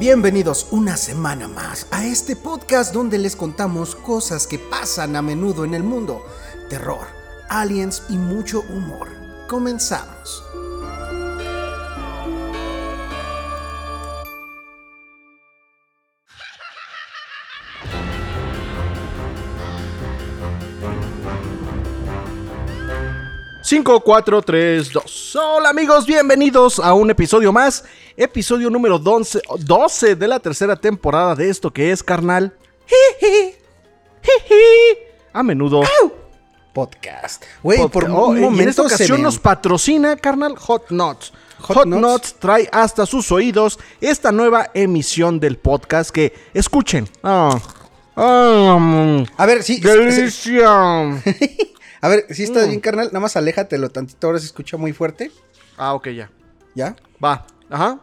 Bienvenidos una semana más a este podcast donde les contamos cosas que pasan a menudo en el mundo. Terror, aliens y mucho humor. Comenzamos. Cinco, cuatro, tres, dos. Hola amigos, bienvenidos a un episodio más. Episodio número 12, 12 de la tercera temporada de esto que es carnal. A menudo. Podcast. Güey, por Oh, un y en momento esta se ocasión me- nos patrocina, carnal, Hot Nuts. Hot Hot, Nuts. Nuts. trae hasta sus oídos esta nueva emisión del podcast que escuchen. Ah, ah, mm, A ver, sí. delicia. A ver, si estás Mm. bien, carnal. Nada más aléjatelo tantito. Ahora se escucha muy fuerte. Ah, ok, ya. ¿Ya? Va. Ajá.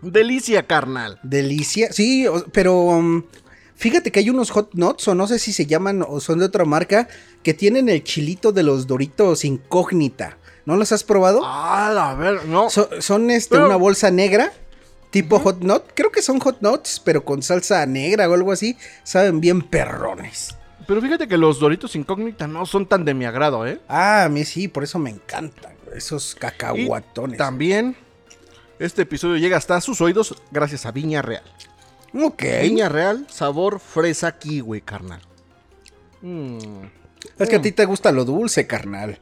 Delicia, carnal. Delicia. Sí, pero um, fíjate que hay unos hot nuts, o no sé si se llaman o son de otra marca, que tienen el chilito de los doritos incógnita. ¿No los has probado? Ah, a ver, no. So- son este, Pero- una bolsa negra, tipo hot nut. Creo que son hot nuts, pero con salsa negra o algo así. Saben bien perrones. Pero fíjate que los Doritos Incógnita no son tan de mi agrado, ¿eh? Ah, a mí sí, por eso me encantan. Esos Y cacahuatones. También, este episodio llega hasta sus oídos gracias a Viña Real. Ok. Viña Real, sabor fresa kiwi, carnal. Mm. Es que a ti te gusta lo dulce, carnal.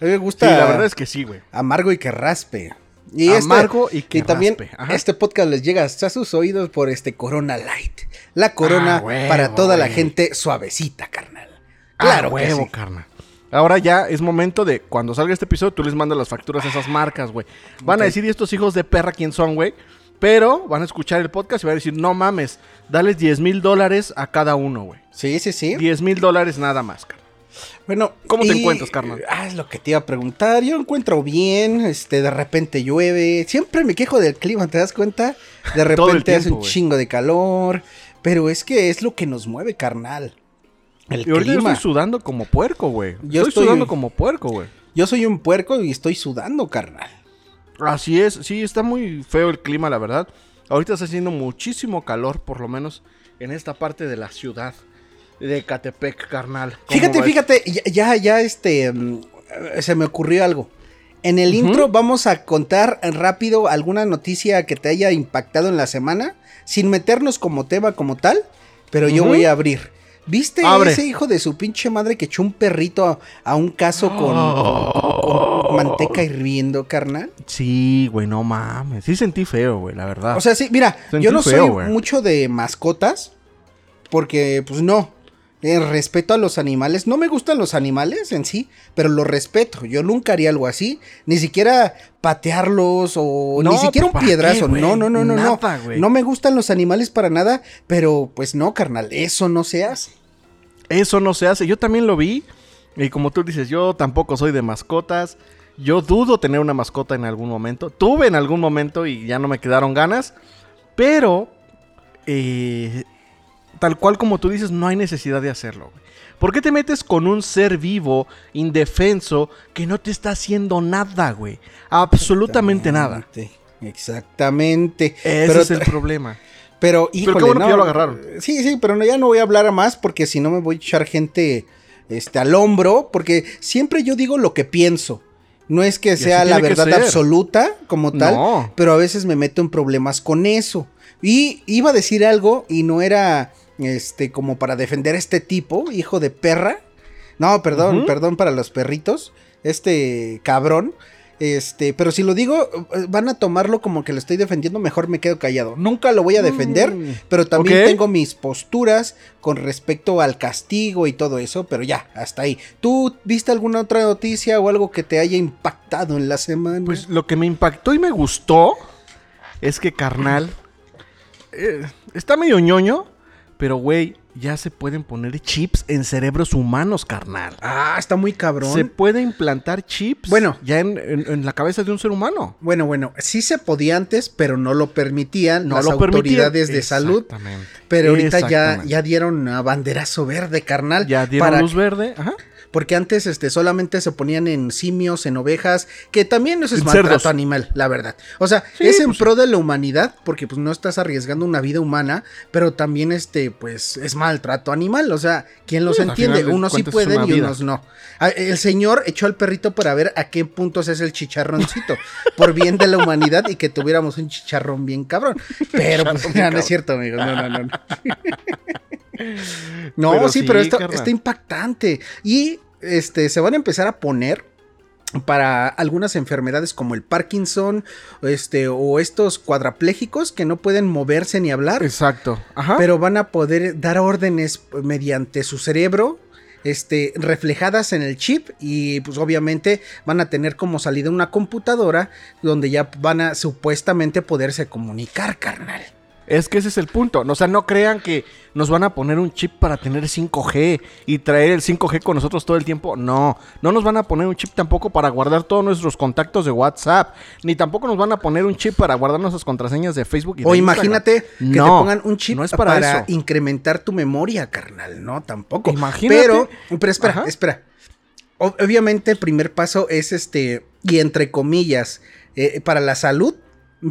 A mí me Sí, gusta la verdad es que sí, güey. amargo y que raspe. Y este- Amargo y que también raspe, ajá. este podcast les llega hasta sus oídos por este Corona Light. La Corona Ah, huevo, para toda la gente suavecita, carnal. Claro, Claro que huevo, sí. carnal. Ahora ya es momento de, cuando salga este episodio, tú les mandas las facturas a esas marcas, güey. Van a decir, ¿y estos hijos de perra quién son, güey? Pero van a escuchar el podcast y van a decir, no mames, dales 10 mil dólares a cada uno, güey. Sí, sí, sí. 10 mil dólares nada más, carnal. Bueno, ¿Cómo te encuentras, carnal? Ah, es lo que te iba a preguntar. Yo encuentro bien, este, de repente llueve. Siempre me quejo del clima, ¿te das cuenta? De repente hace un chingo de calor. Pero es que es lo que nos mueve, carnal. El Y ahorita yo clima. estoy sudando como puerco, güey. Yo estoy, estoy- sudando como puerco, güey. Yo soy un puerco y estoy sudando, carnal. Así es, sí, está muy feo el clima, la verdad. Ahorita está haciendo muchísimo calor, por lo menos en esta parte de la ciudad de Catepec, carnal. ¿Cómo Fíjate, ves? fíjate, ya, ya, este, mm, eh, se me ocurrió algo. En el intro vamos a contar rápido alguna noticia que te haya impactado en la semana, sin meternos como tema como tal, pero yo voy a abrir. ¿Viste Abre. ese hijo de su pinche madre que echó un perrito a, a un caso con, Oh. con manteca hirviendo, carnal? Sí, güey, no mames. Sí sentí feo, güey, la verdad. O sea, sí, mira, Sentí yo no feo, soy mucho de mascotas, porque pues no. Eh, respeto a los animales. No me gustan los animales en sí, pero los respeto. Yo nunca haría algo así. Ni siquiera patearlos o No, ni siquiera un ¿para piedrazo. qué, no, no, no, no, no. No me gustan los animales para nada, pero pues no, carnal, eso no se hace. Eso no se hace. Yo también lo vi. Y como tú dices, yo tampoco soy de mascotas. Yo dudo tener una mascota en algún momento. Tuve en algún momento y ya no me quedaron ganas. Pero, eh, tal cual como tú dices, no hay necesidad de hacerlo. güey. ¿Por qué te metes con un ser vivo, indefenso, que no te está haciendo nada, güey? Absolutamente nada. Exactamente. Ese pero, es el problema. pero, híjole, qué bueno que ya lo agarraron. Sí, sí, pero no, ya no voy a hablar más porque si no me voy a echar gente este, al hombro, porque siempre yo digo lo que pienso. No es que sea la verdad absoluta como tal, No. pero a veces me meto en problemas con eso. Y iba a decir algo y no era este como para defender a este tipo, hijo de perra. No, perdón, perdón para los perritos. Este cabrón. Este, pero si lo digo, van a tomarlo como que lo estoy defendiendo, mejor me quedo callado. Nunca lo voy a defender, Mm, pero también tengo mis posturas con respecto al castigo y todo eso, pero ya, hasta ahí. ¿Tú viste alguna otra noticia o algo que te haya impactado en la semana? Pues lo que me impactó y me gustó es que, carnal, eh, está medio ñoño, pero, güey, ya se pueden poner chips en cerebros humanos, carnal. ah, está muy cabrón. Se puede implantar chips Bueno. ya en, en- en la cabeza de un ser humano. Bueno, bueno, sí se podía antes, pero no lo permitían No las lo permitían. autoridades de salud. Exactamente. Pero ahorita ya, ya dieron a banderazo verde, carnal. Ya dieron para, luz verde. Ajá. Porque antes este, solamente se ponían en simios, en ovejas, que también eso es En maltrato cerdos. animal, la verdad. O sea, Sí, es en pues, pro de la humanidad, porque pues no estás arriesgando una vida humana, pero también este, pues, es maltrato animal. O sea, ¿quién los Sí, entiende? Unos sí pueden y vida. unos no. Ah, El señor echó al perrito para ver a qué puntos es el chicharroncito, por bien de la humanidad y que tuviéramos un chicharrón bien cabrón. Pero pues, no, no es cierto, amigos. No, no, no. no. No, Pero sí, sí, pero esto está impactante. Y este se van a empezar a poner para algunas enfermedades como el Parkinson, este, o estos cuadraplégicos que no pueden moverse ni hablar, Exacto. Ajá. pero van a poder dar órdenes mediante su cerebro. Este, reflejadas en el chip y pues obviamente van a tener como salida una computadora donde ya van a supuestamente poderse comunicar, carnal. Es que ese es el punto. O sea, no crean que nos van a poner un chip para tener 5G y traer el 5G con nosotros todo el tiempo. No, no nos van a poner un chip tampoco para guardar todos nuestros contactos de WhatsApp. Ni tampoco nos van a poner un chip para guardar nuestras contraseñas de Facebook y de O Instagram. imagínate que te pongan un chip no es para, incrementar tu memoria, carnal. No, tampoco. Imagínate. Pero, pero espera, Ajá. espera. Obviamente el primer paso es este, y entre comillas, eh, para la salud,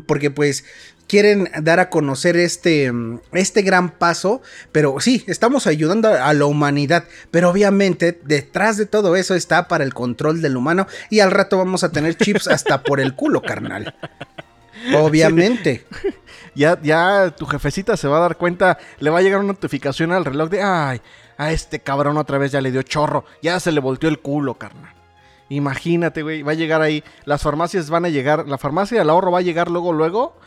porque pues quieren dar a conocer este, mm, este gran paso, pero sí, estamos ayudando a la humanidad, pero obviamente detrás de todo eso está para el control del humano y al rato vamos a tener chips hasta por el culo, carnal. Obviamente. Ya, ya tu jefecita se va a dar cuenta, le va a llegar una notificación al reloj de, ay, a este cabrón otra vez ya le dio chorro, ya se le volteó el culo, carnal. Imagínate, güey, va a llegar ahí, las farmacias van a llegar, la farmacia del ahorro va a llegar luego, luego.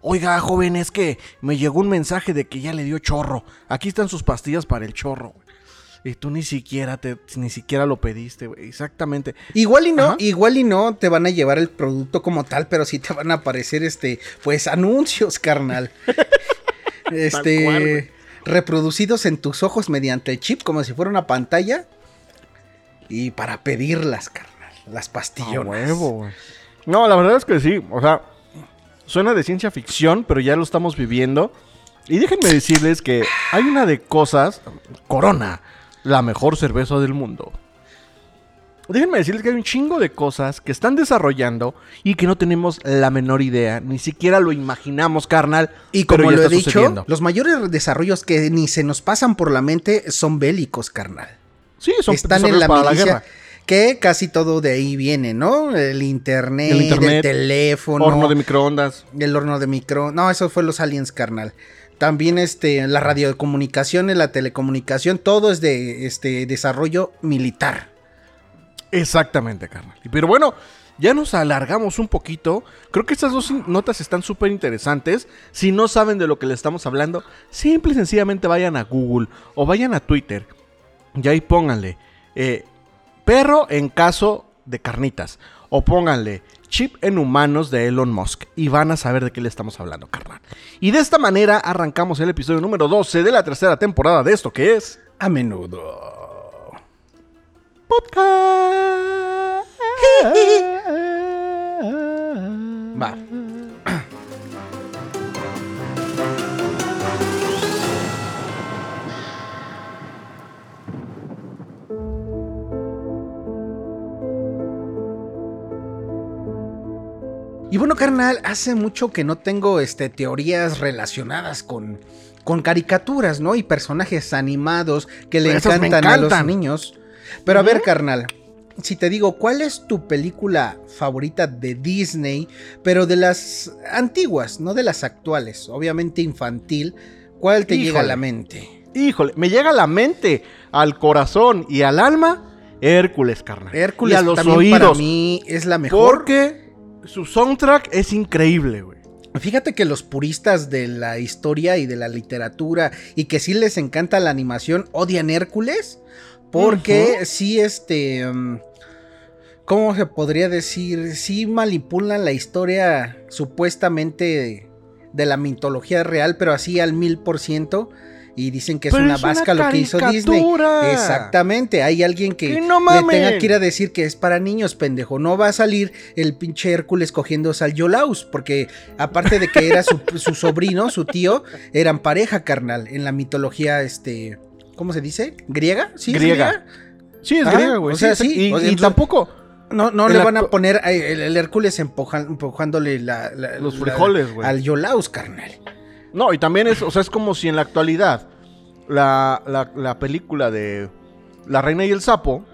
Oiga, joven, es que me llegó un mensaje de que ya le dio chorro. Aquí están sus pastillas para el chorro. Y tú ni siquiera te, ni siquiera lo pediste, güey. Exactamente. Igual y no, Ajá. igual y no te van a llevar el producto como tal, pero sí te van a aparecer este, pues anuncios, carnal. este, cual, reproducidos en tus ojos mediante el chip, como si fuera una pantalla. Y para pedirlas, carnal, las A pastillonas. huevo, güey. No, la verdad es que sí. O sea, suena de ciencia ficción, pero ya lo estamos viviendo. Y déjenme decirles que hay una de cosas. Corona, la mejor cerveza del mundo. Déjenme decirles que hay un chingo de cosas que están desarrollando y que no tenemos la menor idea, ni siquiera lo imaginamos, carnal. Y como ya lo he dicho, sucediendo. los mayores desarrollos que ni se nos pasan por la mente son bélicos, carnal. sí, son Están en la para la milicia. guerra. Que casi todo de ahí viene, ¿no? El internet, El el, internet, teléfono, Horno de microondas. el horno de micro. No, eso fue los aliens, carnal. También este, la radiocomunicación, la telecomunicación, todo es de este desarrollo militar. Exactamente, carnal. Pero bueno, ya nos alargamos un poquito. Creo que estas dos notas están súper interesantes. Si no saben de lo que le estamos hablando, simple y sencillamente vayan a Google o vayan a Twitter. Y ahí pónganle eh, perro en caso de carnitas. O pónganle chip en humanos de Elon Musk. Y van a saber de qué le estamos hablando, carnal. Y de esta manera arrancamos el episodio número 12 de la tercera temporada de esto que es... A menudo. Podcast. Y bueno, carnal, hace mucho que no tengo este, teorías relacionadas con, con caricaturas, ¿no? Y personajes animados que le encantan, a los niños. Pero a ver, carnal, si te digo, ¿cuál es tu película favorita de Disney? Pero de las antiguas, no de las actuales, obviamente infantil. ¿Cuál te llega a la mente? Híjole, me llega a la mente, al corazón y al alma Hércules, carnal. Hércules y a los también oídos. para mí es la mejor. Porque su soundtrack es increíble, güey. Fíjate que los puristas de la historia y de la literatura y que sí les encanta la animación odian Hércules porque sí este mm, ¿cómo se podría decir? Sí manipulan la historia supuestamente de, de la mitología real, pero así al mil por ciento. Y dicen que es Pero una es una vasca lo que hizo Disney. Exactamente. Hay alguien que ¡Que no le tenga que ir a decir que es para niños, pendejo. No va a salir el pinche Hércules cogiendo al Yolaus. Porque aparte de que era su, su sobrino, su tío, eran pareja carnal. En la mitología, este. ¿Cómo se dice? ¿Griega? ¿Sí? es Griega. Sí, es Ah, griega, güey. o sea, sí, sí, Y, o sea, y entonces- tampoco No, no le van a poner eh, el, el Hércules empujan- empujándole la, la- Los frijoles, güey. al Yolaus, carnal. No, y también es, o sea, es como si en la actualidad la, la- la película de La Reina y el Sapo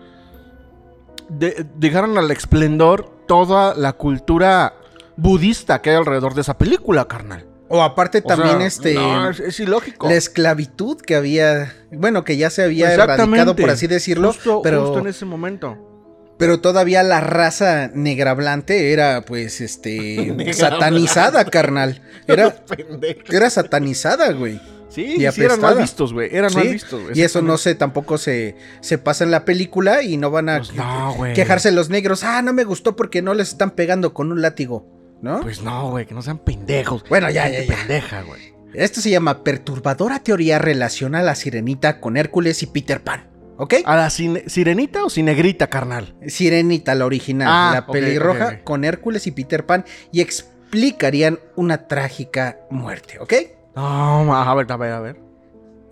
de- dejaran al esplendor toda la cultura budista que hay alrededor de esa película, carnal. O aparte O también sea, este no, es, es ilógico. la esclavitud que había, bueno, que ya se había erradicado por así decirlo, Justo, pero justo en ese momento. Pero todavía la raza negrablante era pues este satanizada, carnal. Era era satanizada, güey. Sí, y sí, eran mal vistos, güey. Eran Sí, mal vistos, güey. Y eso no sé, tampoco se, se pasa en la película y no van a Pues no, quejarse los negros. Ah, no me gustó porque no les están pegando con un látigo, ¿no? Pues no, güey, que no sean pendejos. Bueno, ya, ya, ya. pendeja, güey. Esto se llama perturbadora teoría relaciona a la sirenita con Hércules y Peter Pan. ¿Ok? ¿A la sirenita o cinegrita, carnal? Sirenita, la original, Ah, la pelirroja, con Hércules y Peter Pan y explicarían una trágica muerte, ¿ok? No, a ver, a ver, a ver.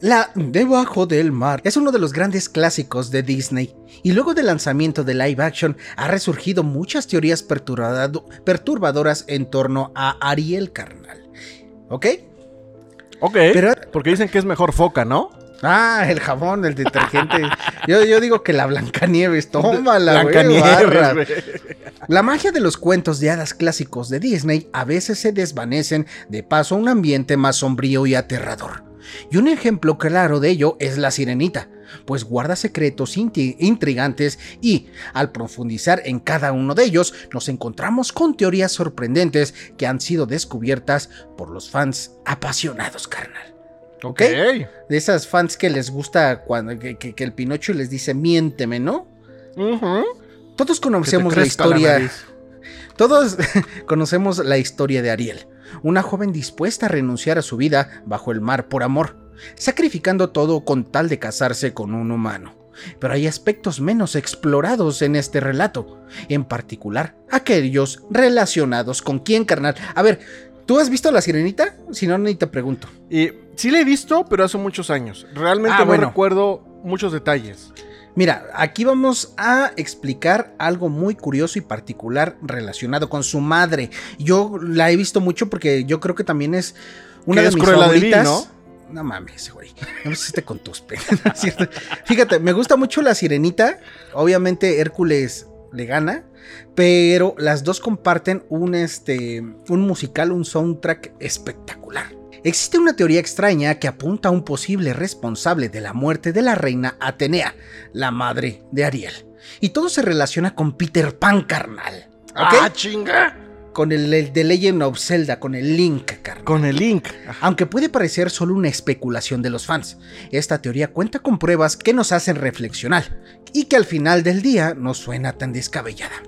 La Debajo del Mar es uno de los grandes clásicos de Disney y luego del lanzamiento de live action ha resurgido muchas teorías perturbado- perturbadoras en torno a Ariel Carnal. ¿Ok? Ok. Pero- Porque dicen que es mejor foca, ¿no? Ah, el jabón, el detergente. yo, yo digo que la Blancanieves, tómala, Blancanieves, güey. La magia de los cuentos de hadas clásicos de Disney a veces se desvanecen de paso a un ambiente más sombrío y aterrador. Y un ejemplo claro de ello es la sirenita, pues guarda secretos intrigantes y, al profundizar en cada uno de ellos, nos encontramos con teorías sorprendentes que han sido descubiertas por los fans apasionados, carnal. ¿Ok? De esas fans que les gusta cuando que, que- que el Pinocho les dice miénteme, ¿no? Todos conocemos la historia. Todos conocemos la historia de Ariel, una joven dispuesta a renunciar a su vida bajo el mar por amor, sacrificando todo con tal de casarse con un humano. Pero hay aspectos menos explorados en este relato, en particular aquellos relacionados con quién, carnal. A ver, ¿tú has visto la sirenita? Si no, ni te pregunto. Y sí la he visto, pero hace muchos años. Realmente Ah, no bueno. recuerdo muchos detalles. Mira, aquí vamos a explicar algo muy curioso y particular relacionado con su madre. Yo la he visto mucho porque yo creo que también es una de es mis de favoritas. No mames, güey. No me hiciste con tus penas, ¿no cierto? Fíjate, me gusta mucho la sirenita. Obviamente Hércules le gana. Pero las dos comparten un, este, un musical, un soundtrack espectacular. Existe una teoría extraña que apunta a un posible responsable de la muerte de la reina Atenea, la madre de Ariel. Y todo se relaciona con Peter Pan, carnal. ¡Ah, chinga! Con el, el de Legend of Zelda, con el Link, carnal. Con el link. Aunque puede parecer solo una especulación de los fans, esta teoría cuenta con pruebas que nos hacen reflexionar y que al final del día no suena tan descabellada.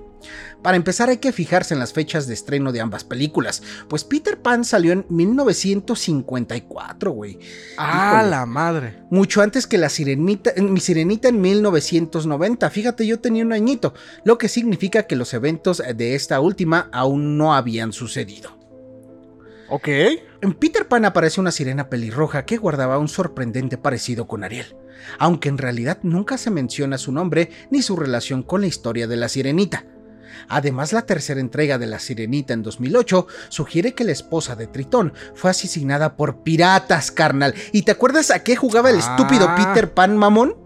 Para empezar hay que fijarse en las fechas de estreno de ambas películas, pues Peter Pan salió en 1954, güey. ¡Ah, Híjole. la madre! Mucho antes que la sirenita, en mi sirenita en 1990. Fíjate, yo tenía un añito, lo que significa que los eventos de esta última aún no habían sucedido. Ok. En Peter Pan aparece una sirena pelirroja que guardaba un sorprendente parecido con Ariel, aunque en realidad nunca se menciona su nombre ni su relación con la historia de la sirenita. Además, la tercera entrega de La Sirenita en 2008 sugiere que la esposa de Tritón fue asesinada por piratas, carnal. ¿Y te acuerdas a qué jugaba el Ah. estúpido Peter Pan, mamón?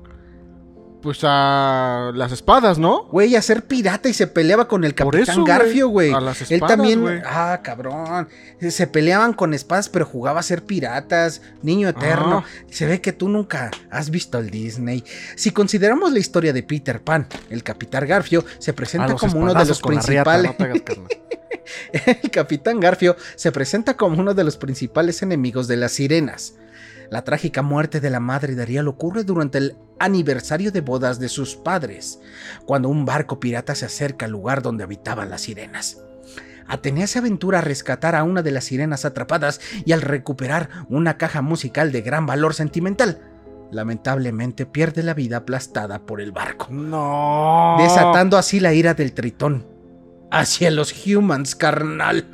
Pues a las espadas, ¿no? Güey, a ser pirata y se peleaba con el Capitán eso. Garfio, güey. A las Él espadas, también. güey. Ah, cabrón. Se peleaban con espadas, pero jugaba a ser piratas. Niño eterno. Ah. Se ve que tú nunca has visto el Disney. Si consideramos la historia de Peter Pan, el Capitán Garfio se presenta los como uno de los principales. el Capitán Garfio se presenta como uno de los principales enemigos de las sirenas. La trágica muerte de la madre de Ariel ocurre durante el aniversario de bodas de sus padres, cuando un barco pirata se acerca al lugar donde habitaban las sirenas. Atenea se aventura a rescatar a una de las sirenas atrapadas y al recuperar una caja musical de gran valor sentimental, lamentablemente pierde la vida aplastada por el barco No. desatando así la ira del tritón hacia los humans, carnal.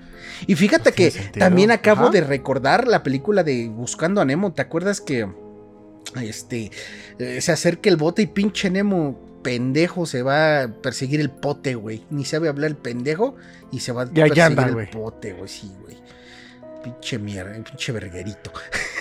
Y fíjate No que también acabo Ajá. de recordar la película de Buscando a Nemo. ¿Te acuerdas que este eh, se acerca el bote y pinche Nemo pendejo se va a perseguir el pote, güey. Ni sabe hablar el pendejo y se va a Ya, perseguir ya anda, el pote, güey. Sí, güey. Pinche mierda, pinche verguerito.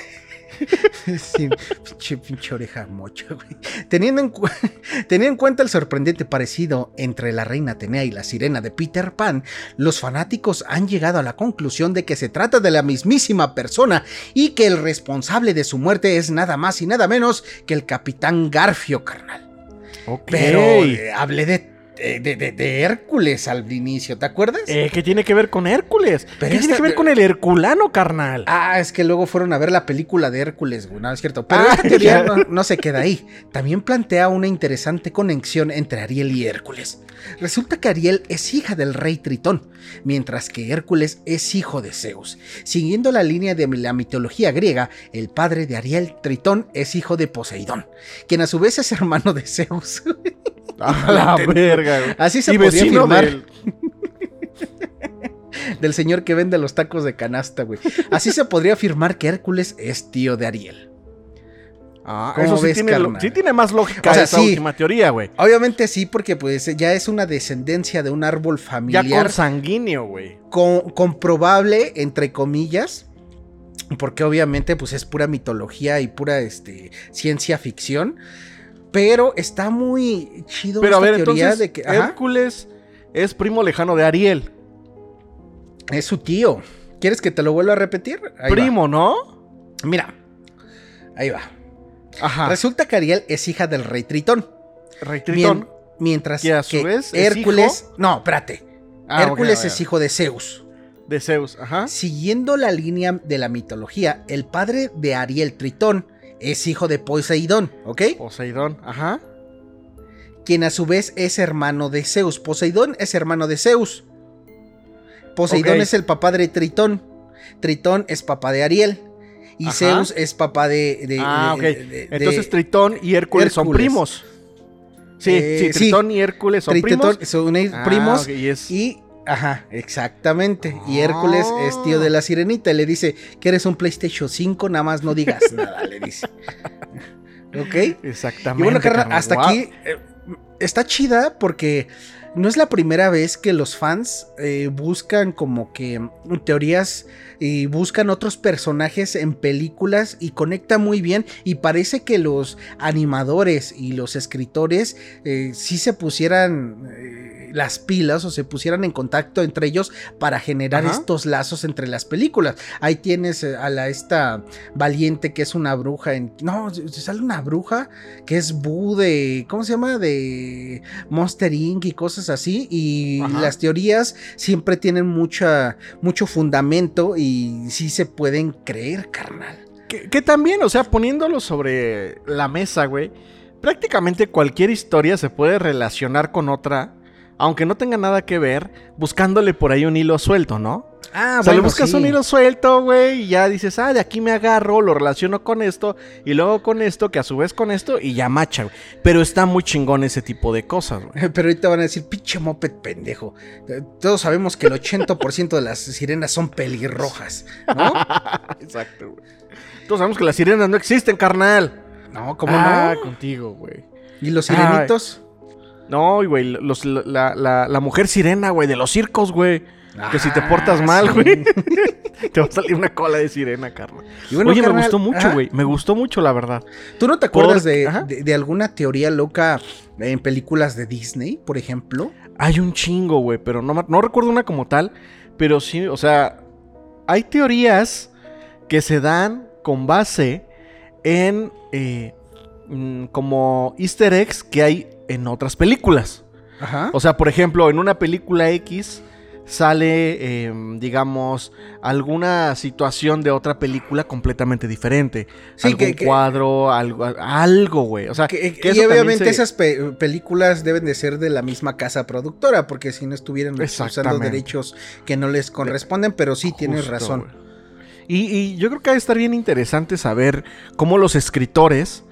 Sí, pinche, pinche oreja mocha, güey. Teniendo en, teniendo en cuenta el sorprendente parecido entre la reina Atenea y la sirena de Peter Pan, los fanáticos han llegado a la conclusión de que se trata de la mismísima persona y que el responsable de su muerte es nada más y nada menos que el capitán Garfio, carnal. Pero eh, hablé de, de, de- de Hércules al inicio, ¿te acuerdas? Eh, ¿Qué tiene que ver con Hércules? Pero ¿Qué tiene que ver con el Herculano, carnal? Ah, es que luego fueron a ver la película de Hércules, güey, no es cierto. Pero Ah, esta teoría ya. no, no se queda ahí. También plantea una interesante conexión entre Ariel y Hércules. Resulta que Ariel es hija del rey Tritón, mientras que Hércules es hijo de Zeus. Siguiendo la línea de la mitología griega, el padre de Ariel, Tritón, es hijo de Poseidón, quien a su vez es hermano de Zeus. A la verga, güey. Así se Y podría vecino afirmar. del- del señor que vende los tacos de canasta, güey. Así se podría afirmar que Hércules es tío de Ariel. Ah, ¿Cómo eso sí ves, tiene, lo- sí tiene más lógica O sea, esa sí. última teoría, güey. Obviamente sí, porque pues ya es una descendencia de un árbol Ya familiar consanguíneo, güey. con- comprobable, entre comillas, porque obviamente pues es pura mitología y pura este, ciencia ficción, pero está muy chido Pero a ver, teoría entonces, de que ajá, Hércules es primo lejano de Ariel. es su tío. ¿Quieres que te lo vuelva a repetir? Ahí va. primo, ¿no? Mira, ahí va. Ajá. Resulta que Ariel es hija del rey Tritón. Rey Tritón. mien- mientras que a su vez es Hércules... No, espérate. Ah, Hércules es hijo de Zeus. De Zeus, ajá. Siguiendo la línea de la mitología, el padre de Ariel Tritón es hijo de Poseidón, ¿ok? Poseidón, ajá. Quien a su vez es hermano de Zeus. Poseidón es hermano de Zeus. Poseidón es el papá de Tritón. Tritón es papá de Ariel. Y Ajá. Zeus es papá de... de- ah, de- ok. de- Entonces Tritón y Hércules, son primos. Sí, Eh, sí, sí. Tritón y Hércules son Tritón primos. son Ah, primos. Y, ajá, exactamente. Y Hércules es tío de la sirenita y le dice que eres un PlayStation 5, nada más no digas nada, le dice. ¿Ok? Exactamente. Y bueno, carnal, hasta aquí eh, está chida porque no es la primera vez que los fans eh, buscan como que teorías y buscan otros personajes en películas y conecta muy bien y parece que los animadores y los escritores eh, sí se pusieran eh, las pilas o se pusieran en contacto entre ellos para generar Ajá. estos lazos entre las películas. Ahí tienes eh, a la esta valiente que es una bruja en no, sale una bruja que es Boo de ¿cómo se llama? de Monster Inc y cosas así y Ajá. las teorías siempre tienen mucha mucho fundamento y sí se pueden creer, carnal. Que, que también, o sea, poniéndolo sobre la mesa, güey, prácticamente cualquier historia se puede relacionar con otra, aunque no tenga nada que ver, buscándole por ahí un hilo suelto, ¿no? Ah, o sea, le buscas sí. un hilo suelto, güey, y ya dices, ah, de aquí me agarro, lo relaciono con esto, y luego con esto, que a su vez con esto, y ya macha, güey. Pero está muy chingón ese tipo de cosas, güey. Pero ahorita van a decir, pinche moped pendejo. Todos sabemos que el 80% de las sirenas son pelirrojas, ¿no? Exacto, güey. Todos sabemos que las sirenas no existen, carnal. No, ¿cómo Ah, no? contigo, güey. ¿Y los sirenitos? No, güey, los, la, la, la mujer sirena, güey, de los circos, güey. Que si te Ah, portas mal, sí. güey, te va a salir una cola de sirena. Y bueno, Oye, me gustó mucho, güey. Me gustó mucho, la verdad. ¿Tú no te acuerdas de, de- de alguna teoría loca en películas de Disney, por ejemplo? Hay un chingo, güey, pero no, no recuerdo una como tal. Pero sí, o sea, hay teorías que se dan con base en eh, mm, como easter eggs que hay en otras películas. Ajá. O sea, por ejemplo, en una película X sale, em, digamos, alguna situación de otra película completamente diferente. Sí, Algún que- que- cuadro, algo, algo, güey. O sea, Que- que y eso obviamente se- esas pe- películas deben de ser de la misma casa productora, porque si no estuvieran usando derechos que no les corresponden, pero sí tienes razón. Y, y yo creo que ha de estar bien interesante saber cómo los escritores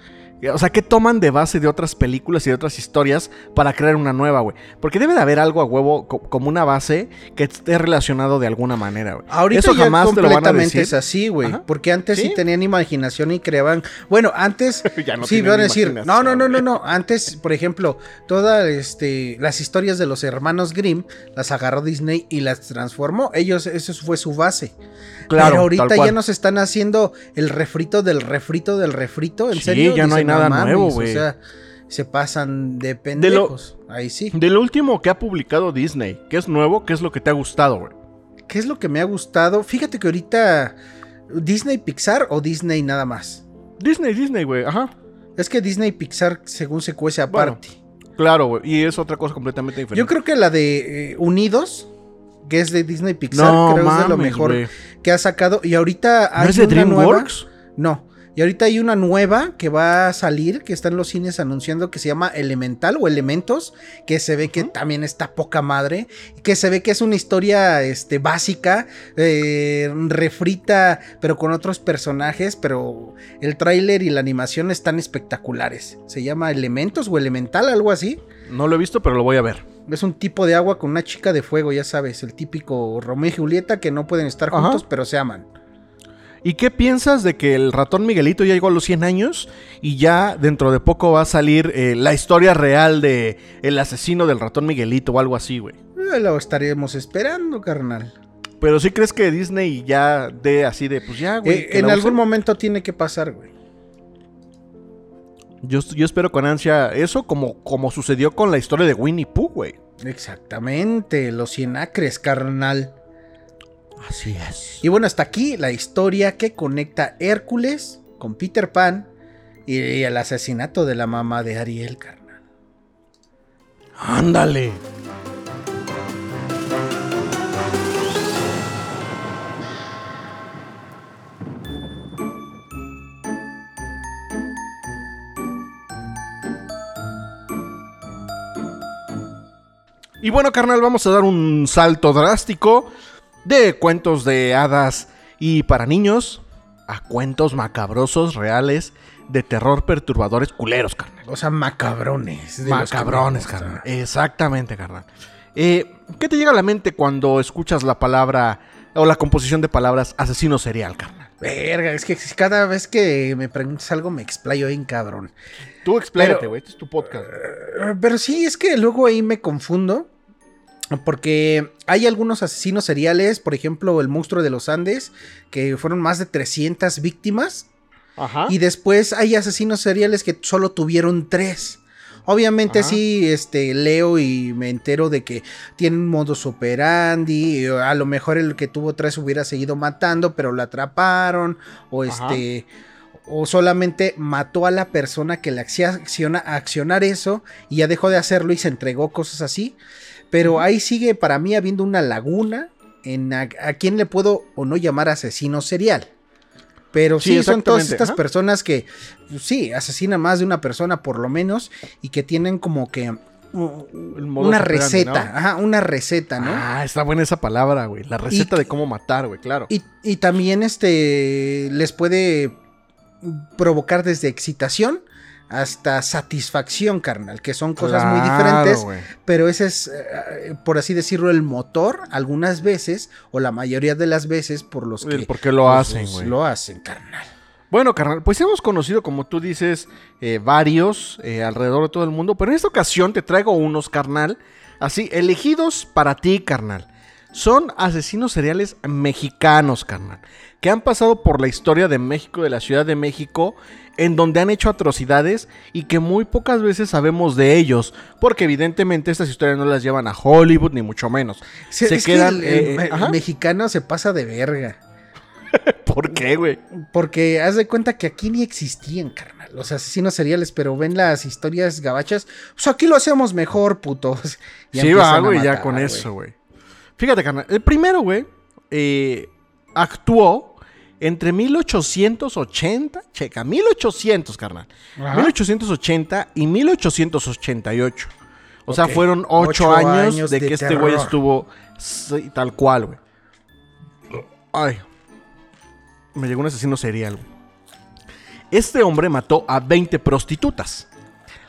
O sea, ¿qué toman de base de otras películas y de otras historias para crear una nueva, güey? Porque debe de haber algo a huevo como una base que esté relacionado de alguna manera, güey. Ahorita Eso ya jamás completamente es así, güey. Porque antes ¿Sí? tenían imaginación y creaban. Bueno, antes. ya no sí, van a decir. No, no, no, no, no. Antes, por ejemplo, todas este, las historias de los hermanos Grimm las agarró Disney y las transformó. Ellos, eso fue su base. Claro. Pero ahorita ya nos están haciendo el refrito del refrito del refrito. En serio. ya no hay nada nuevo, güey. O sea, se pasan de pendejos. Ahí sí. De lo último que ha publicado Disney, ¿qué es nuevo? ¿Qué es lo que te ha gustado, güey? ¿Qué es lo que me ha gustado? Fíjate que ahorita. ¿Disney Pixar o Disney nada más? Disney, Disney, güey, ajá. Es que Disney Pixar, según se cuece aparte. claro, güey. Y es otra cosa completamente diferente. Yo creo que la de eh, Unidos, que es de Disney Pixar, creo que es de lo mejor que ha sacado. Y ahorita hay ¿No es de DreamWorks? No. Y ahorita hay una nueva que va a salir, que está en los cines anunciando que se llama Elemental o Elementos, que se ve que también está poca madre, que se ve que es una historia este, básica, eh, refrita, pero con otros personajes, pero el tráiler y la animación están espectaculares. Se llama Elementos o Elemental, algo así. No lo he visto, pero lo voy a ver. Es un tipo de agua con una chica de fuego, ya sabes, el típico Romeo y Julieta que no pueden estar juntos, pero se aman. ¿Y qué piensas de que el ratón Miguelito ya llegó a los 100 años y ya dentro de poco va a salir eh, la historia real de el asesino del ratón Miguelito o algo así, güey? Eh, lo estaremos esperando, carnal. Pero sí crees que Disney ya dé así de, pues ya, güey. Eh, en algún momento tiene que pasar, güey. Yo, yo, espero con ansia eso, como, como sucedió con la historia de Winnie Pooh, güey. Exactamente, los 100 acres, carnal. Así es. Y bueno, hasta aquí la historia que conecta Hércules con Peter Pan y el asesinato de la mamá de Ariel, carnal. Ándale. Y bueno, carnal, vamos a dar un salto drástico de cuentos de hadas y para niños a cuentos macabrosos reales de terror perturbadores culeros, carnal. O sea, macabrones. Macabrones, carnal. Exactamente, carnal. Eh, ¿Qué te llega a la mente cuando escuchas la palabra o la composición de palabras asesino serial, carnal? Verga, es que cada vez que me preguntas algo me explayo bien cabrón. Tú expláyate, güey, este es tu podcast. Eh, pero sí, es que luego ahí me confundo. Porque hay algunos asesinos seriales, por ejemplo, el monstruo de los Andes, que fueron más de 300 víctimas. Ajá. Y después hay asesinos seriales que solo tuvieron tres. Obviamente sí, este, leo y me entero de que tienen modus operandi, a lo mejor el que tuvo tres hubiera seguido matando, pero lo atraparon, o este, o solamente mató a la persona que le hacía accionar eso y ya dejó de hacerlo y se entregó cosas así. Pero ahí sigue para mí habiendo una laguna en a, quién le puedo o no llamar asesino serial. Pero sí, son todas estas personas que, pues, sí, asesinan más de una persona por lo menos y que tienen como que una receta, ajá, una receta, ¿no? Ah, está buena esa palabra, güey. La receta de cómo matar, güey, claro. Y, y, también este les puede provocar desde excitación hasta satisfacción, carnal, que son cosas muy diferentes, pero ese es, eh, por así decirlo, el motor algunas veces, o la mayoría de las veces, por los que... ¿Por qué lo hacen, güey? Lo hacen, carnal. Bueno, carnal, pues hemos conocido, como tú dices, eh, varios eh, alrededor de todo el mundo, pero en esta ocasión te traigo unos, carnal, así, elegidos para ti, carnal. Son asesinos seriales mexicanos, carnal, que han pasado por la historia de México, de la Ciudad de México, en donde han hecho atrocidades y que muy pocas veces sabemos de ellos, porque evidentemente estas historias no las llevan a Hollywood ni mucho menos. se quedan. el, eh, mexicano se pasa de verga. ¿Por qué, güey? Porque haz de cuenta que aquí ni existían, carnal, los asesinos seriales, pero ven las historias gabachas. Pues aquí lo hacemos mejor, putos. sí, va, güey, ya con eso, güey. Fíjate, carnal, el primero, güey, eh, actuó entre 1880, checa, 1800, carnal. 1880 y 1888. O sea, fueron ocho, años, de, que este güey estuvo tal cual, güey. Ay. Me llegó un asesino serial, güey. Este hombre mató a 20 prostitutas.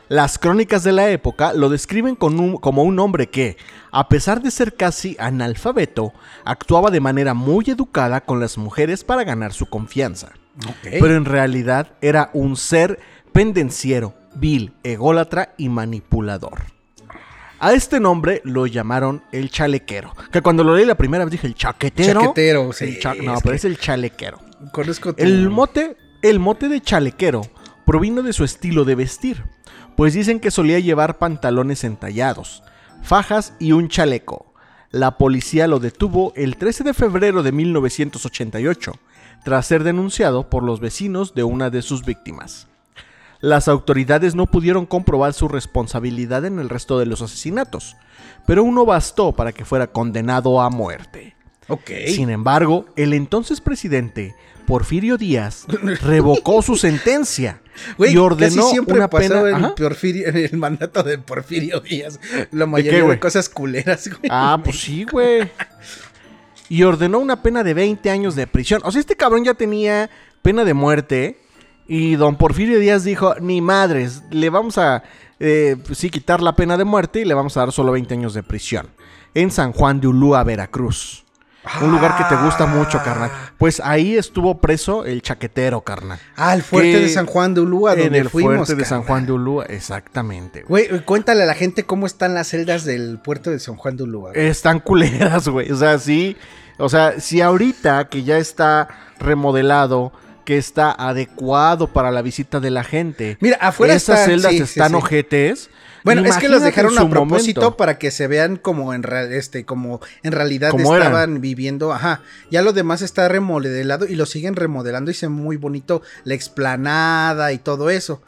Las crónicas de la época lo describen con un- como un hombre que, a pesar de ser casi analfabeto, actuaba de manera muy educada con las mujeres para ganar su confianza. Pero en realidad era un ser pendenciero, vil, ególatra y manipulador. A este nombre lo llamaron el chalequero. Que cuando lo leí la primera vez dije el chaquetero. Chaquetero, sí, El cha- no, es pero es el chalequero. Conozco tu- El mote, el mote de chalequero provino de su estilo de vestir, pues dicen que solía llevar pantalones entallados, fajas y un chaleco. La policía lo detuvo el 13 de febrero de 1988, tras ser denunciado por los vecinos de una de sus víctimas. Las autoridades no pudieron comprobar su responsabilidad en el resto de los asesinatos, pero uno bastó para que fuera condenado a muerte. Ok. Sin embargo, el entonces presidente Porfirio Díaz revocó su sentencia Güey, y ordenó casi siempre una pasó pena. en. Porfirio- en el mandato de Porfirio Díaz. La mayoría de, cosas culeras, güey. Ah, pues sí, güey. Y ordenó una pena de 20 años de prisión. O sea, este cabrón ya tenía pena de muerte. Y don Porfirio Díaz dijo, ni madres, le vamos a, eh, pues sí, quitar la pena de muerte y le vamos a dar solo 20 años de prisión. En San Juan de Ulúa, Veracruz. Un lugar que te gusta mucho, carnal. Pues ahí estuvo preso el chaquetero, carnal. Ah, el fuerte Que- de San Juan de Ulúa, donde en el fuimos. fuerte de San. Juan de Ulúa, exactamente. güey. Güey, cuéntale a la gente cómo están las celdas del puerto de San Juan de Ulúa. güey. Están culeras, güey. O sea, sí. O sea, si ahorita que ya está remodelado, que está adecuado para la visita de la gente. Mira, afuera esas está- celdas sí, sí, están sí. ojetes. Bueno, es que los dejaron a propósito momento. para que se vean como en real- este, como en realidad Como eran. estaban viviendo, ajá. Ya lo demás está remodelado y lo siguen remodelando y se ve muy bonito la explanada y todo eso.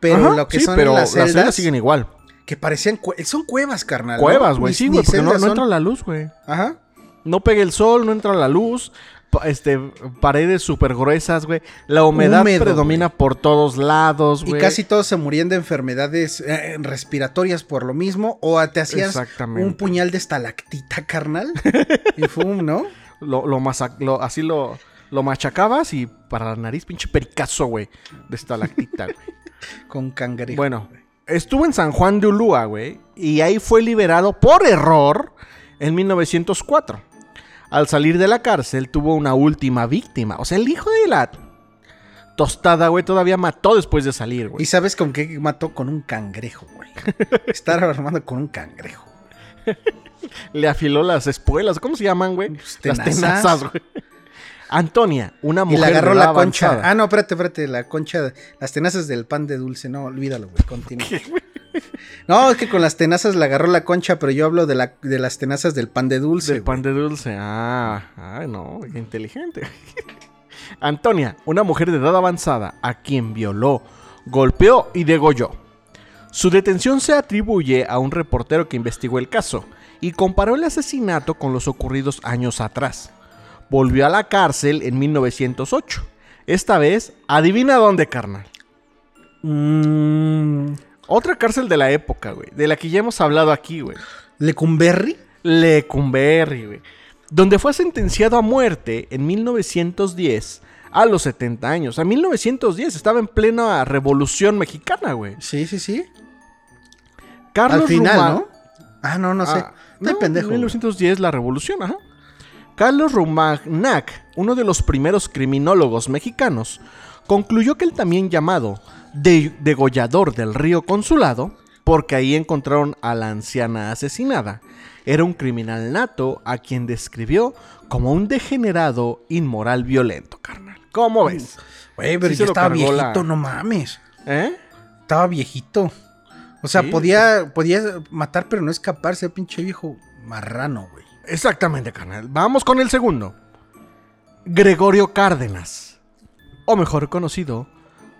Pero Ajá, lo que sí, son pero las celdas, siguen igual. que parecen cue- son cuevas, carnal. Cuevas, güey. Sí, güey, porque no, celdas no son. entra la luz, güey. Ajá. No pega el sol, no entra la luz. Este, paredes súper gruesas, güey. La humedad Húmedo, predomina por todos lados, Y güey. casi todos se morían de enfermedades eh, respiratorias por lo mismo. O te hacías un puñal de estalactita, carnal. y fum, ¿no? Lo, lo lo- así lo, lo machacabas y para la nariz, pinche pericazo, güey. De estalactita, güey. Con cangrejo. Bueno, estuvo en San Juan de Ulúa, güey. Y ahí fue liberado por error en 1904. Al salir de la cárcel tuvo una última víctima. O sea, el hijo de la tostada, güey, todavía mató después de salir, ¿Y güey. sabes con qué mató? Con un cangrejo, güey. Estar armando con un cangrejo. Le afiló las espuelas. ¿Cómo se llaman, güey? Pues, Las tenazas. güey. Antonia, una Y mujer le agarró la concha. avanzada. Ah, no, espérate, espérate. La concha, las tenazas del pan de dulce. No, olvídalo, güey. Continúa. No, es que con las tenazas le agarró la concha, pero yo hablo de, la, de las tenazas del pan de dulce. Del pan de dulce. Ah, ay, no, qué inteligente. Antonia, una mujer de edad avanzada, a quien violó, golpeó y degolló. Su detención se atribuye a un reportero que investigó el caso y comparó el asesinato con los ocurridos años atrás. Volvió a la cárcel en 1908. Esta vez, adivina dónde, carnal. Mm, Otra cárcel de la época, güey. De la que ya hemos hablado aquí, güey. ¿Lecumberri? Lecumberri, güey. Donde fue sentenciado a muerte en 1910 a los 70 años. A 1910 estaba en plena revolución mexicana, güey. Sí, sí, sí. Carlos Al final, ¿no? Ah, no, no sé. Ah, no, pendejo. En 1910 la revolución, ajá. Carlos Rumagnac, uno de los primeros criminólogos mexicanos, concluyó que el también llamado de- degollador del río Consulado, porque ahí encontraron a la anciana asesinada, era un criminal nato a quien describió como un degenerado inmoral violento, carnal. ¿Cómo ves? Güey, pero Sí ya estaba la- viejito, no mames. ¿Eh? Estaba viejito. O sea, Sí. podía, podía matar, pero no escaparse, pinche viejo marrano, güey. Exactamente, carnal. Vamos con el segundo. Gregorio Cárdenas. O mejor conocido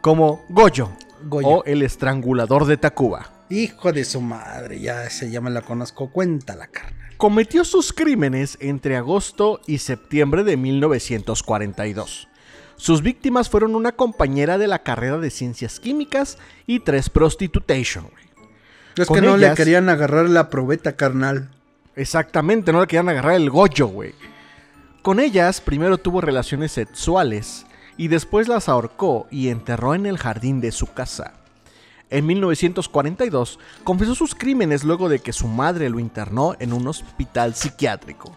como Goyo. Goyo. O el estrangulador de Tacuba. Hijo de su madre, ya se llama, la conozco. Cuéntala, carnal. Cometió sus crímenes entre agosto y septiembre de 1942. Sus víctimas fueron una compañera de la carrera de ciencias químicas y tres prostitutation. güey. Es Con que no le querían agarrar la probeta, carnal. Exactamente, no le querían agarrar el goyo, güey. Con ellas primero tuvo relaciones sexuales y después las ahorcó y enterró en el jardín de su casa. En 1942 confesó sus crímenes luego de que su madre lo internó en un hospital psiquiátrico.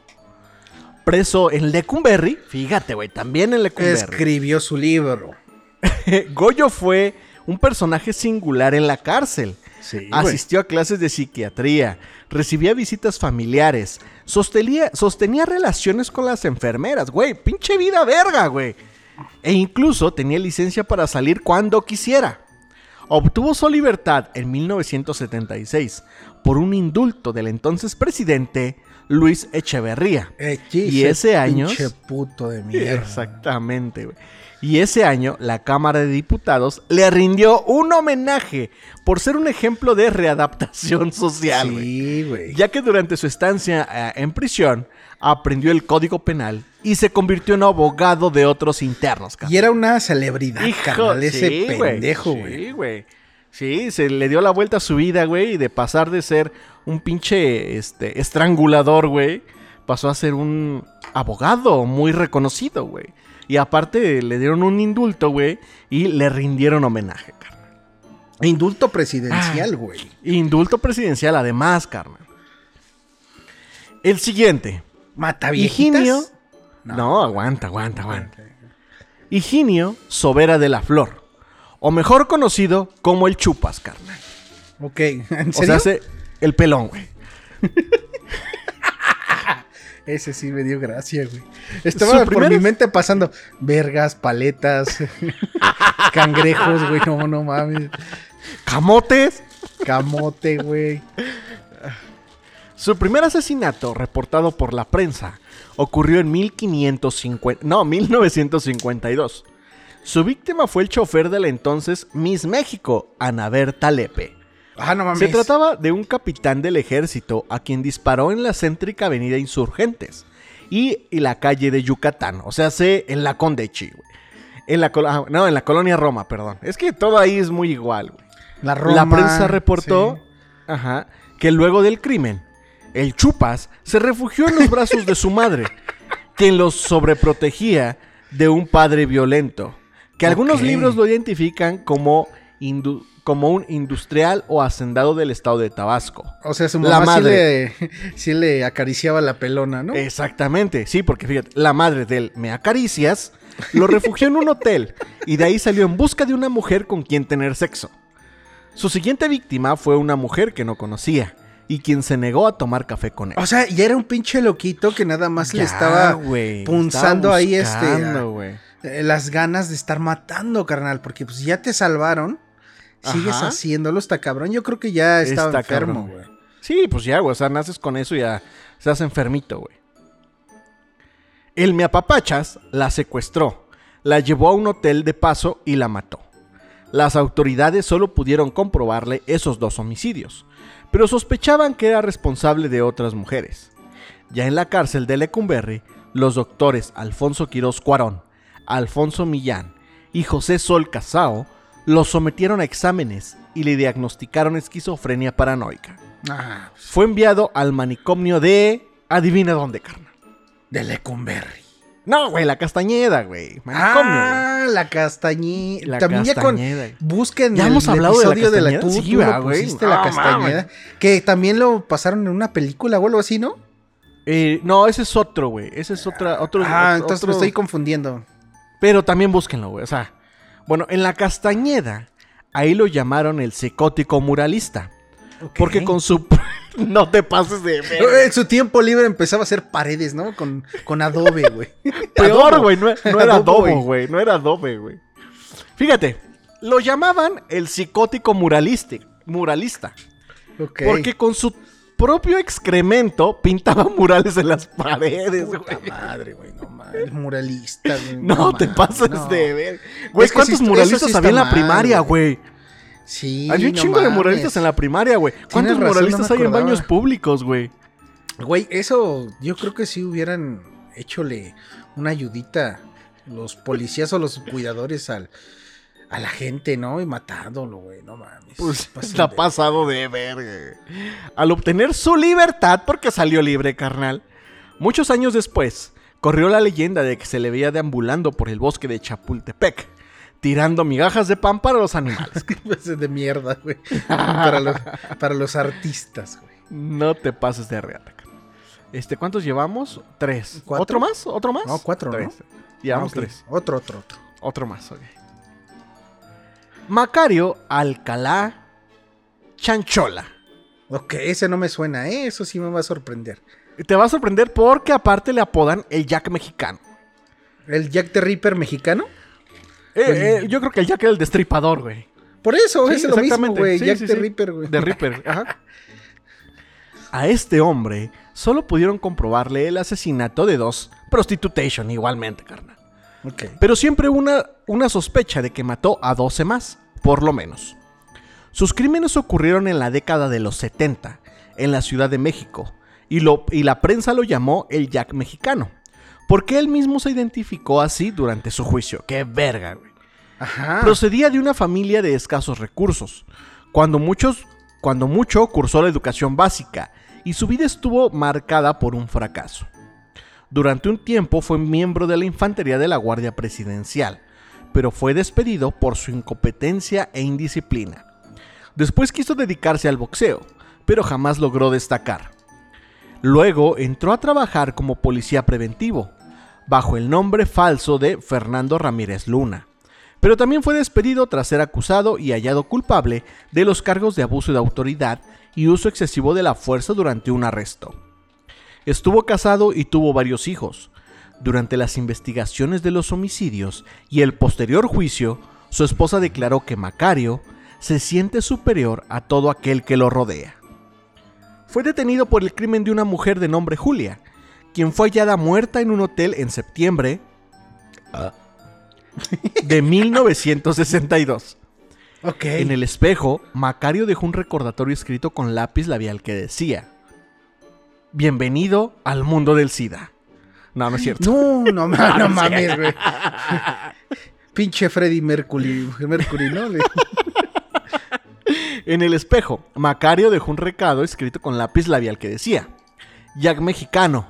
Preso en Lecumberri, fíjate, güey, también en Lecumberri. Escribió su libro. Goyo fue un personaje singular en la cárcel. Sí. Asistió a clases de psiquiatría, recibía visitas familiares, sostenía, sostenía relaciones con las enfermeras, güey, pinche vida verga, güey. E incluso tenía licencia para salir cuando quisiera. Obtuvo su libertad en 1976 por un indulto del entonces presidente Luis Echeverría. Y ese año- puto de mierda. Exactamente, güey. Y ese año la Cámara de Diputados le rindió un homenaje por ser un ejemplo de readaptación social. Sí, güey. Ya que durante su estancia eh, en prisión aprendió el Código Penal y se convirtió en abogado de otros internos, cabrón. Y era una celebridad, Hijo, carnal, ese sí, güey, pendejo, güey. Sí, güey. Sí, se le dio la vuelta a su vida, güey, y de pasar de ser un pinche este, estrangulador, güey, pasó a ser un abogado muy reconocido, güey. Y aparte le dieron un indulto, güey, y le rindieron homenaje, carnal. Indulto Ah. presidencial, güey. Indulto presidencial, además, carnal. El siguiente. ¿Mataviejitas? Higinio. No. aguanta, aguanta, aguanta. Higinio Sobera de la Flor. O mejor conocido como el Chupas, carnal. Ok, ¿en O serio? sea, hace el pelón, güey. Ese sí me dio gracia, güey. Estaba por mi mente pasando vergas, paletas, cangrejos, güey. No, no mames. Camotes. Camote, güey. Su primer asesinato, reportado por la prensa, ocurrió en 1550, no, 1952. Su víctima fue el chofer de la entonces Miss México, Ana Berta Lepe. Ah, no mames. Se trataba de un capitán del ejército a quien disparó en la céntrica avenida Insurgentes y, y la calle de Yucatán, o sea, sé, en la Condechi, güey. En la, ah, no, en la colonia Roma, perdón. Es que todo ahí es muy igual, güey. La Roma. la prensa reportó sí. ajá, que luego del crimen, el Chupas se refugió en los brazos de su madre, quien los sobreprotegía de un padre violento, que algunos libros lo identifican como, como un industrial o hacendado del estado de Tabasco. O sea, su La mamá sí madre. le, sí le acariciaba la pelona, ¿no? Exactamente, sí, porque fíjate, la madre del Me Acaricias lo refugió en un hotel y de ahí salió en busca de una mujer con quien tener sexo. Su siguiente víctima fue una mujer que no conocía y quien se negó a tomar café con él. O sea, y era un pinche loquito que nada más le Ya, estaba punzando estaba ahí este eh, las ganas de estar matando, carnal, porque pues ya te salvaron. Sigues Ajá. haciéndolo, está cabrón. Yo creo que ya estaba Está enfermo, güey. Sí, pues ya, güey. O sea, naces con eso y ya se hace enfermito, güey. El Meapapachas la secuestró, la llevó a un hotel de paso y la mató. Las autoridades solo pudieron comprobarle esos dos homicidios, pero sospechaban que era responsable de otras mujeres. Ya en la cárcel de Lecumberri, los doctores Alfonso Quirós Cuarón, Alfonso Millán y José Sol Casao lo sometieron a exámenes y le diagnosticaron esquizofrenia paranoica. Ah, pues, Fue enviado al manicomio de... Adivina dónde, carnal. de Lecumberri. No, güey, la Castañeda, güey. Manicomio, Ah, la castañeda. La También ya con. Castañeda. Busquen Ya el hemos hablado de la episodio de la, Castañeda. tú, Sí, tú ¿verdad, lo güey? pusiste, la castañeda. Que también lo pasaron en una película o algo así, ¿no? Eh, no, ese es otro, güey. Ese es otra, otro. ah, otro- entonces me otro- estoy confundiendo. Pero también búsquenlo, güey. O sea, bueno, en la Castañeda, ahí lo llamaron el psicótico muralista. Porque con su... no te pases de... En su tiempo libre empezaba a hacer paredes, ¿no? Con, con adobe, güey. Peor, güey. No, no era Adobo, güey. No era adobe, güey. Fíjate, lo llamaban el psicótico muralista. Muralista. Porque con su propio excremento pintaba murales en las paredes, Puta güey. madre, güey, no mames. Muralista, güey. No, te pases no. de ver. Güey, Es que ¿cuántos sí, muralistas sí había en la primaria, güey. güey? Sí. Había un no chingo de mames. muralistas en la primaria, güey. ¿Cuántos razón, no muralistas me hay en baños públicos, güey? Güey, eso yo creo que sí hubieran hechole una ayudita los policías o los cuidadores al, a la gente, ¿no? Y matándolo, güey, no mames. Pues está de- pasado de verga. Al obtener su libertad, porque salió libre, carnal, muchos años después, corrió la leyenda de que se le veía deambulando por el bosque de Chapultepec, tirando migajas de pan para los animales. Pues de mierda, güey. para, los, para los artistas, güey. No te pases de reata. Este, ¿cuántos llevamos? Tres. ¿Cuatro? ¿Otro más? ¿Otro más? No, cuatro, ¿no? Llevamos Ah, tres. Otro, otro, otro. Otro más, ok. Macario Alcalá Chanchola. Ok, ese no me suena, ¿eh? Eso sí me va a sorprender. Te va a sorprender porque aparte le apodan el Jack mexicano. ¿El Jack the Ripper mexicano? Eh, eh, yo creo que el Jack era el destripador, güey. Por eso, Sí, es lo mismo, güey. Sí, Jack the. Ripper, güey. De Ripper, ajá. A este hombre solo pudieron comprobarle el asesinato de dos prostitutation igualmente, carnal. Pero siempre una, una sospecha de que mató a 12 más, por lo menos. Sus crímenes ocurrieron en la década de los 70, en la Ciudad de México, y, lo, y la prensa lo llamó el Jack mexicano, porque él mismo se identificó así durante su juicio. ¡Qué verga, güey! Ajá. Procedía de una familia de escasos recursos. Cuando muchos, cuando mucho cursó la educación básica y su vida estuvo marcada por un fracaso. Durante un tiempo fue miembro de la infantería de la Guardia Presidencial, pero fue despedido por su incompetencia e indisciplina. Después quiso dedicarse al boxeo, pero jamás logró destacar. Luego entró a trabajar como policía preventivo, bajo el nombre falso de Fernando Ramírez Luna pero también fue despedido tras ser acusado y hallado culpable de los cargos de abuso de autoridad y uso excesivo de la fuerza durante un arresto. Estuvo casado y tuvo varios hijos. Durante las investigaciones de los homicidios y el posterior juicio, su esposa declaró que Macario se siente superior a todo aquel que lo rodea. Fue detenido por el crimen de una mujer de nombre Julia, quien fue hallada muerta en un hotel en septiembre de 1962. Ok. En el espejo, Macario dejó un recordatorio escrito con lápiz labial que decía: Bienvenido al mundo del SIDA. No, no es cierto. No, no, ma- no mames, güey. Pinche Freddy Mercury, Mercury, ¿no? En el espejo, Macario dejó un recado escrito con lápiz labial que decía: Jack mexicano,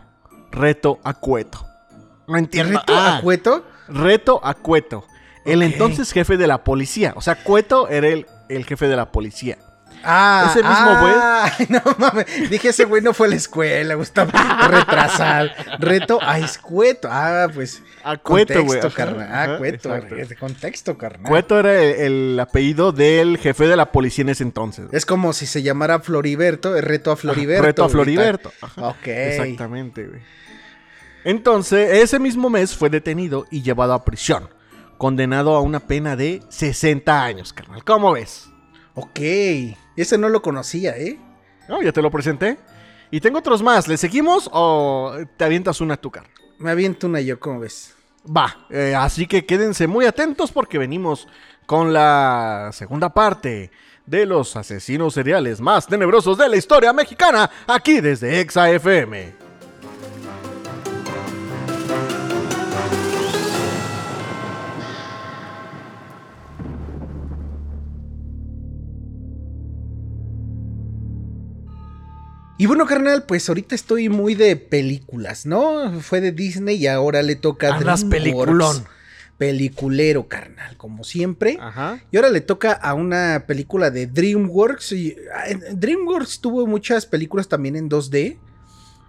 reto a Cueto. No entiendo. ¿Reto Ah, a Cueto? Reto a Cueto. El entonces jefe de la policía. O sea, Cueto era el, el jefe de la policía. Ah, Ese mismo ah, no mames. Dije, ese güey no fue a la escuela, güey, estaba retrasado. Reto a escueto. Ah, pues. A Cueto, güey. Contexto, carnal. Ah, cueto. Contexto, carnal. Cueto era el, el apellido del jefe de la policía en ese entonces. Es como si se llamara Floriberto, reto a Floriberto. Reto a güey, Floriberto. Ok. Exactamente, güey. Entonces, ese mismo mes fue detenido y llevado a prisión, condenado a una pena de 60 años, carnal. ¿Cómo ves? Ok. Ese no lo conocía, ¿eh? No, ya te lo presenté. Y tengo otros más. ¿Le seguimos o te avientas una tú, carnal? Me aviento una yo, ¿cómo ves? Va, eh, así que quédense muy atentos porque venimos con la segunda parte de los asesinos seriales más tenebrosos de la historia mexicana, aquí desde Exa Y bueno, carnal, pues ahorita estoy muy de películas, ¿no? Fue de Disney y ahora le toca a DreamWorks. peliculón. Peliculero, carnal, como siempre. Ajá. Y ahora le toca a una película de DreamWorks. Y, ah, DreamWorks tuvo muchas películas también en 2D.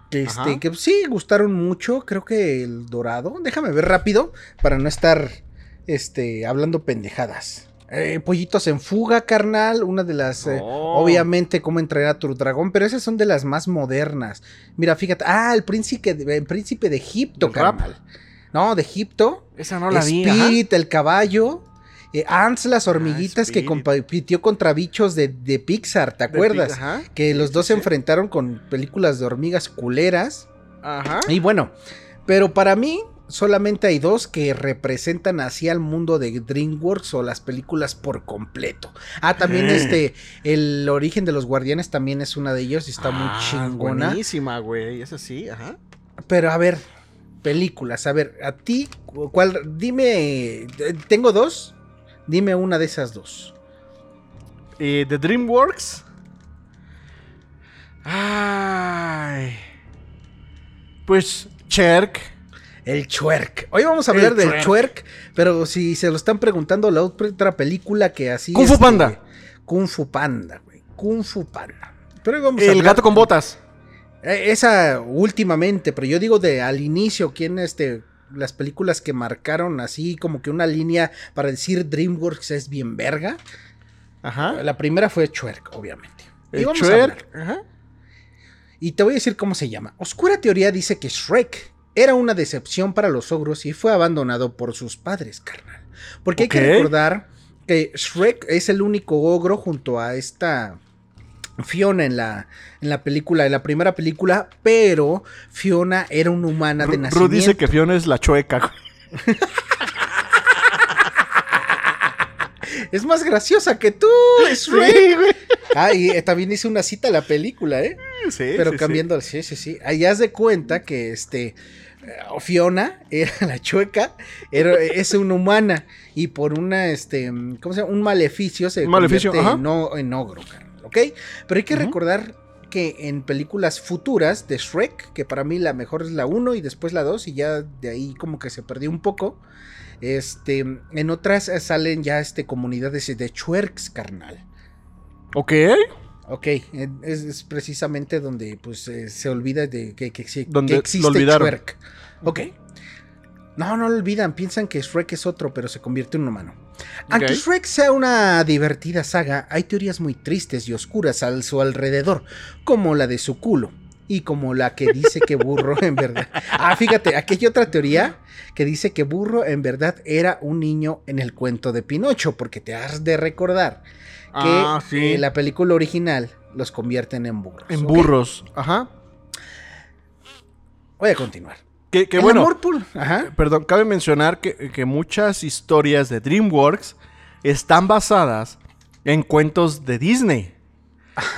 Que, este, que sí, gustaron mucho. Creo que El Dorado. Déjame ver rápido para no estar este, hablando pendejadas. Eh, Pollitos en fuga, carnal. Una de las. eh, obviamente, cómo entrenar a tu dragón. Pero esas son de las más modernas. Mira, fíjate. Ah, el príncipe de, el príncipe de Egipto, carnal. No, de Egipto. Esa no la vi. Spirit, el caballo. eh, Ants, las hormiguitas que compitió contra bichos de, de Pixar, ¿te Pi- acuerdas? ajá. Que los dos sí, se sí. enfrentaron con películas de hormigas culeras. Ajá. Y bueno, pero para mí solamente hay dos que representan así al mundo de DreamWorks o las películas por completo. Ah, también Eh. este, el origen de los guardianes también es una de ellos y está muy Ah, chingona. Buenísima, güey. Esa sí, ajá. Pero a ver, películas, a ver, a ti, cu- ¿cuál? Dime, eh, tengo dos, dime una de esas dos. Eh, de DreamWorks. Ay. Pues Cherk. El Chuerk. Hoy vamos a hablar El del Chuerk. Chuerk, pero si se lo están preguntando, la otra película que así. Kung Fu este, Panda. Kung Fu Panda, güey. Kung Fu Panda. Pero hoy vamos a El hablar- gato con botas. Eh, Esa últimamente, pero yo digo de al inicio, ¿quién este? Las películas que marcaron así como que una línea para decir DreamWorks es bien verga. Ajá. La primera fue Chuerk, obviamente. Y a. Chuerk. Ajá. Y te voy a decir cómo se llama. Oscura teoría dice que Shrek era una decepción para los ogros y fue abandonado por sus padres, carnal. Porque hay que recordar que Shrek es el único ogro junto a esta Fiona en la, en la película, en la primera película, pero Fiona era una humana de nacimiento. Ru dice que Fiona es la chueca. Es más graciosa que tú, Shrek. Ah, y eh, también hice una cita a la película, ¿eh? Sí, Pero sí, sí. cambiando, sí, sí, sí. Ahí haz de cuenta que este Fiona era la chueca, era, es una humana y por una este, ¿cómo se llama? Un maleficio se maleficio, convierte en, o- en ogro, carnal, ¿ok? Pero hay que recordar que en películas futuras de Shrek, que para mí la mejor es la 1 y después la 2 y ya de ahí como que se perdió un poco. Este, en otras salen ya este comunidades de chuerks, carnal. Ok. Ok, es, es precisamente donde pues eh, se olvida de que, que Donde que lo existe. Shrek. Ok. No, no lo olvidan, piensan que Shrek es otro, pero se convierte en un humano. Aunque Ok. Shrek sea una divertida saga, hay teorías muy tristes y oscuras a su alrededor, como la de su culo. Y como la que dice que Burro en verdad. Ah, fíjate, aquí hay otra teoría que dice que Burro en verdad era un niño en el cuento de Pinocho, porque te has de recordar que Ah, sí. eh, la película original los convierten en burros. En burros. Ajá. Voy a continuar. Que, bueno. amor por- Ajá. Perdón, cabe mencionar que, que muchas historias de DreamWorks están basadas en cuentos de Disney.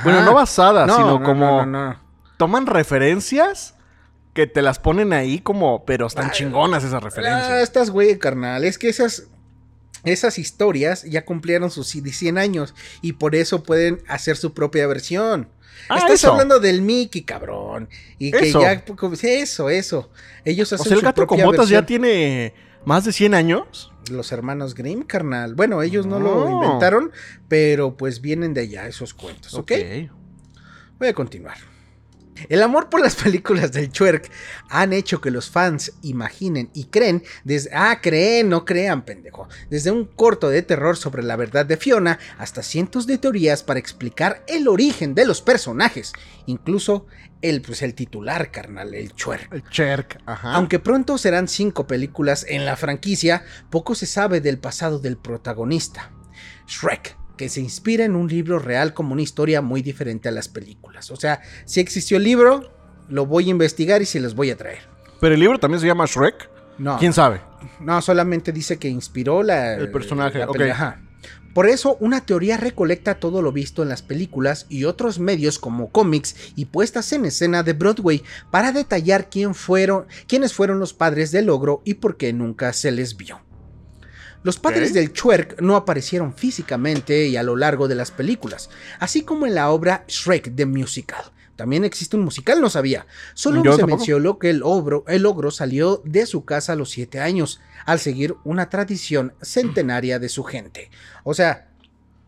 Bueno, no basadas, No, sino no, como no, no, no. toman referencias que te las ponen ahí como, pero están Ah, chingonas esas Ah, referencias. estás güey, carnal. Es que esas, esas historias ya cumplieron sus 100 años y por eso pueden hacer su propia versión. Ah, Estás eso. hablando del Mickey, cabrón. Y que Eso. ya. sí, Eso, eso. Ellos O hacen sea, el su gato con botas ya tiene más de 100 años. Los hermanos Grimm, carnal. Bueno, ellos no lo inventaron, pero pues vienen de allá esos cuentos, ¿ok? Voy a continuar. El amor por las películas del Chuerk han hecho que los fans imaginen y creen desde... Ah, creen, no crean, pendejo. Desde un corto de terror sobre la verdad de Fiona hasta cientos de teorías para explicar el origen de los personajes. Incluso el, pues, el titular, carnal, el Chuerk. El Cherk. Ajá. Aunque pronto serán cinco películas en la franquicia, poco se sabe del pasado del protagonista, Shrek, que se inspira en un libro real como una historia muy diferente a las películas. O sea, si existió el libro, lo voy a investigar y se los voy a traer. Pero el libro también se llama Shrek. No, ¿Quién sabe? no solamente dice que inspiró la, El personaje, la ajá. Por eso, una teoría recolecta todo lo visto en las películas y otros medios como cómics y puestas en escena de Broadway para detallar quién fueron, quiénes fueron los padres del ogro y por qué nunca se les vio. Los padres del Chuerk no aparecieron físicamente y a lo largo de las películas, así como en la obra Shrek the Musical. También existe un musical, no sabía. Solo Yo se tampoco. mencionó que el ogro, el ogro salió de su casa a los 7 años, al seguir una tradición centenaria de su gente. O sea,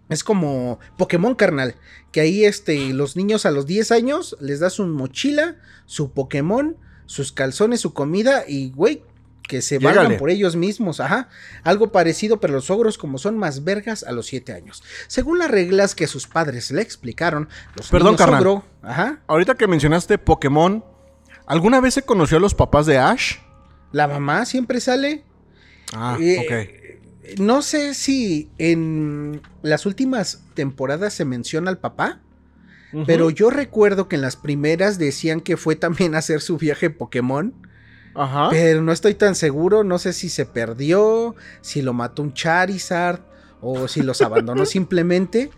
es como Pokémon carnal, que ahí este, los niños a los 10 años les das su mochila, su Pokémon, sus calzones, su comida y, güey, que se Llégale. valgan por ellos mismos, ajá. Algo parecido, pero los ogros como son más vergas a los 7 años. Según las reglas que sus padres le explicaron, los Perdón, niños carnal. ogro, ajá, Ahorita que mencionaste Pokémon, ¿alguna vez se conoció a los papás de Ash? la mamá siempre sale. Ah, Eh, No sé si en las últimas temporadas se menciona al papá, ok. pero yo recuerdo que en las primeras decían que fue también a hacer su viaje Pokémon, Ajá. pero no estoy tan seguro, no sé si se perdió, si lo mató un Charizard o si los abandonó simplemente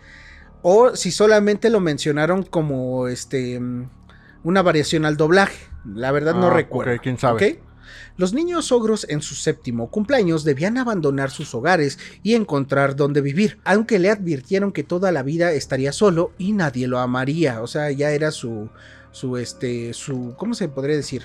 o si solamente lo mencionaron como este una variación al doblaje. La verdad no Ah, recuerdo. ok, quién sabe. Los niños ogros en su séptimo cumpleaños debían abandonar sus hogares y encontrar dónde vivir, aunque le advirtieron que toda la vida estaría solo y nadie lo amaría, o sea, ya era su su este su ¿cómo se podría decir?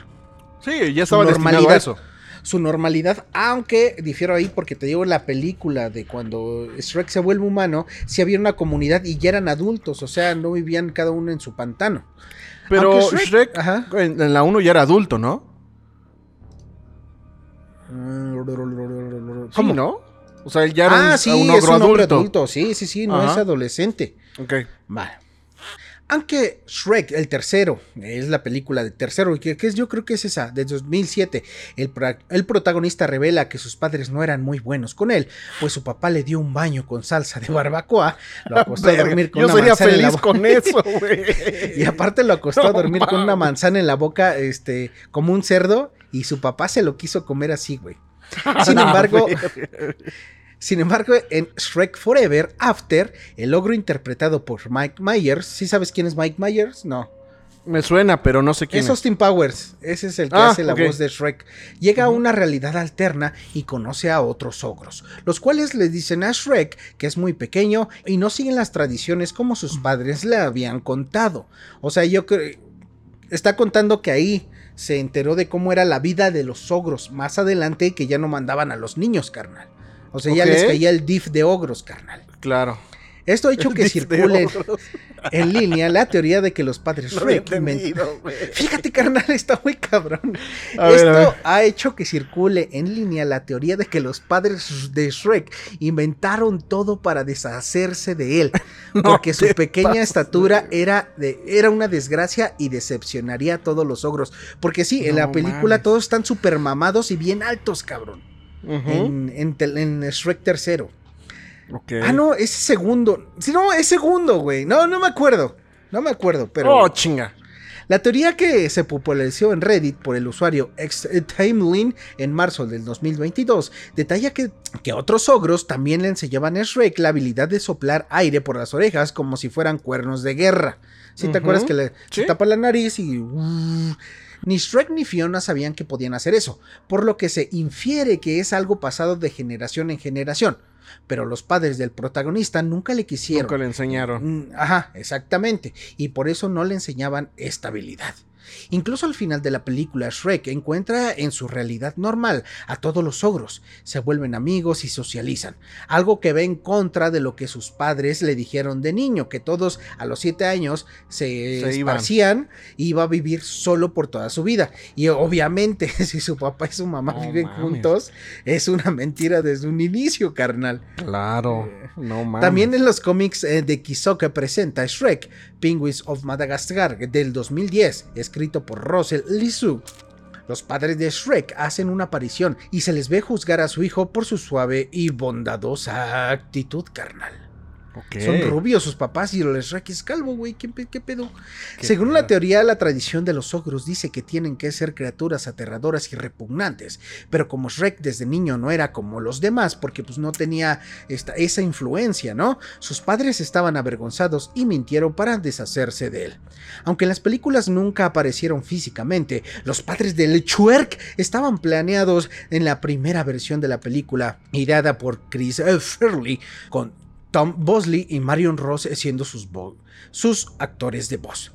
Sí, ya estaba normalidad. a eso. su normalidad, aunque difiero ahí porque te digo la película de cuando Shrek se vuelve humano, si había una comunidad y ya eran adultos, o sea, no vivían cada uno en su pantano. Pero Aunque Shrek, ajá. en, en la 1 ya era adulto, ¿no? ¿Cómo? Sí, ¿no? O sea, él ya era ah, un, sí, un es un hombre adulto. adulto, sí, sí, sí, no Ajá. es adolescente. Ok. Vale. Aunque Shrek, el tercero, es la película de tercero, que, que es, yo creo que es esa, de 2007, el, el protagonista revela que sus padres no eran muy buenos con él, pues su papá le dio un baño con salsa de barbacoa, lo acostó a dormir con Yo una sería manzana en la feliz boca. con eso, güey. Y aparte lo acostó a dormir con una manzana en la boca, este, como un cerdo, y su papá se lo quiso comer así, güey. Sin embargo, sin embargo, en Shrek Forever After, el ogro interpretado por Mike Myers, ¿sí sabes quién es Mike Myers? No. Me suena, pero no sé quién Es es. Austin Powers, ese es el que Ah, hace la voz de Shrek. Llega a una realidad alterna y conoce a otros ogros, los cuales le dicen a Shrek que es muy pequeño y no siguen las tradiciones como sus padres le habían contado. O sea, yo creo... Está contando que ahí se enteró de cómo era la vida de los ogros más adelante que ya no mandaban a los niños, carnal. O sea, ya les caía el diff de ogros, carnal. Claro. Esto ha hecho que circule en línea la teoría de que los padres No. Fíjate, carnal, está muy cabrón. A Esto ver. ha hecho que circule en línea la teoría de que los padres de Shrek inventaron todo para deshacerse de él, No porque su pequeña estatura era, de, era una desgracia y decepcionaría a todos los ogros. Porque sí, en No la película mames. todos están súper mamados y bien altos, cabrón. En, en Shrek tercero. Ah, no, es segundo. Sí, no, es segundo, güey. No, no me acuerdo. No me acuerdo, pero... Oh, chinga. La teoría que se popularizó en Reddit por el usuario Timeline en marzo del 2022 detalla que, que otros ogros también le enseñaban a Shrek la habilidad de soplar aire por las orejas como si fueran cuernos de guerra. Si te Ujú. acuerdas que le Sí. tapa la nariz y... uh, ni Shrek ni Fiona sabían que podían hacer eso, por lo que se infiere que es algo pasado de generación en generación. Pero los padres del protagonista nunca le quisieron. Nunca le enseñaron. Mm, Ajá, exactamente. Y por eso no le enseñaban estabilidad. Incluso al final de la película, Shrek encuentra en su realidad normal a todos los ogros. Se vuelven amigos y socializan. Algo que va en contra de lo que sus padres le dijeron de niño, que todos a los 7 años se, esparcían y iba a vivir solo por toda su vida. Y obviamente, si su papá y su mamá viven mames. juntos, es una mentira desde un inicio, carnal. Claro. No mames. También en los cómics eh, de Kisoka presenta Shrek, Penguins of Madagascar del 2010, escrito por Russell Lisu. Los padres de Shrek hacen una aparición y se les ve juzgar a su hijo por su suave y bondadosa actitud carnal. Son rubios sus papás y el Shrek es calvo, güey. ¿Qué, pe- qué pedo? Qué Según pedo. la teoría, la tradición de los ogros dice que tienen que ser criaturas aterradoras y repugnantes. Pero como Shrek desde niño no era como los demás, porque pues no tenía esta, esa influencia, ¿no? Sus padres estaban avergonzados y mintieron para deshacerse de él. Aunque en las películas nunca aparecieron físicamente, los padres del Chuerk estaban planeados en la primera versión de la película, ideada por Chris Fairley, con Tom Bosley y Marion Ross siendo sus, actores de voz.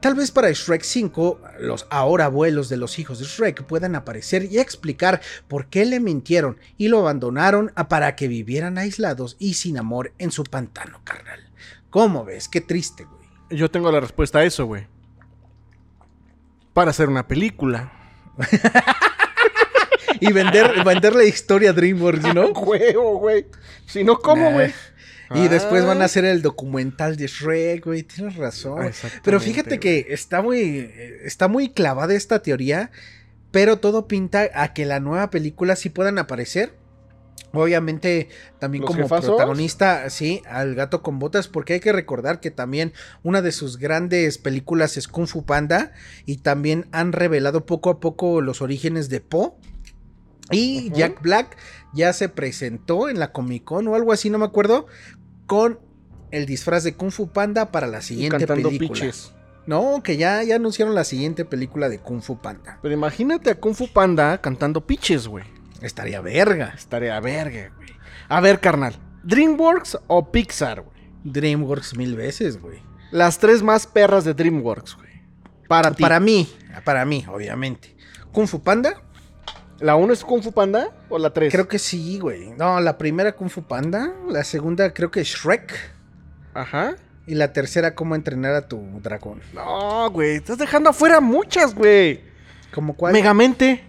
Tal vez para Shrek 5, los ahora abuelos de los hijos de Shrek puedan aparecer y explicar por qué le mintieron y lo abandonaron a- para que vivieran aislados y sin amor en su pantano carnal. ¿Cómo ves? Qué triste, güey. Yo tengo la respuesta a eso, güey. Para hacer una película. Y vender, vender la historia a DreamWorks, ¿no? Huevo, güey. Si no, ¿cómo, Nah. Y después van a Ah. hacer el documental de Shrek, güey. Tienes razón. Exactamente, Pero fíjate güey. que está muy, está muy clavada esta teoría, pero todo pinta a que la nueva película sí puedan aparecer. Obviamente también ¿Los como jefazos? protagonista, sí, al gato con botas, porque hay que recordar que también una de sus grandes películas es Kung Fu Panda y también han revelado poco a poco los orígenes de Po. Y. Jack Black ya se presentó en la Comic Con o algo así, no me acuerdo, con el disfraz de Kung Fu Panda para la siguiente película. piches. No, que ya, ya anunciaron la siguiente película de Kung Fu Panda. Pero imagínate a Kung Fu Panda cantando piches, güey. Estaría verga. Estaría verga, güey. A ver, carnal. ¿DreamWorks o Pixar, güey? DreamWorks mil veces, güey. Las tres más perras de DreamWorks, güey. Para ti. Para mí, para mí, obviamente. Kung Fu Panda, ¿La 1 es Kung Fu Panda o la 3? Creo que sí, güey. No, la primera Kung Fu Panda, la segunda creo que Shrek Ajá. y la tercera Cómo entrenar a tu dragón. No, güey. Estás dejando afuera muchas, güey. ¿Cómo cuál? Megamente.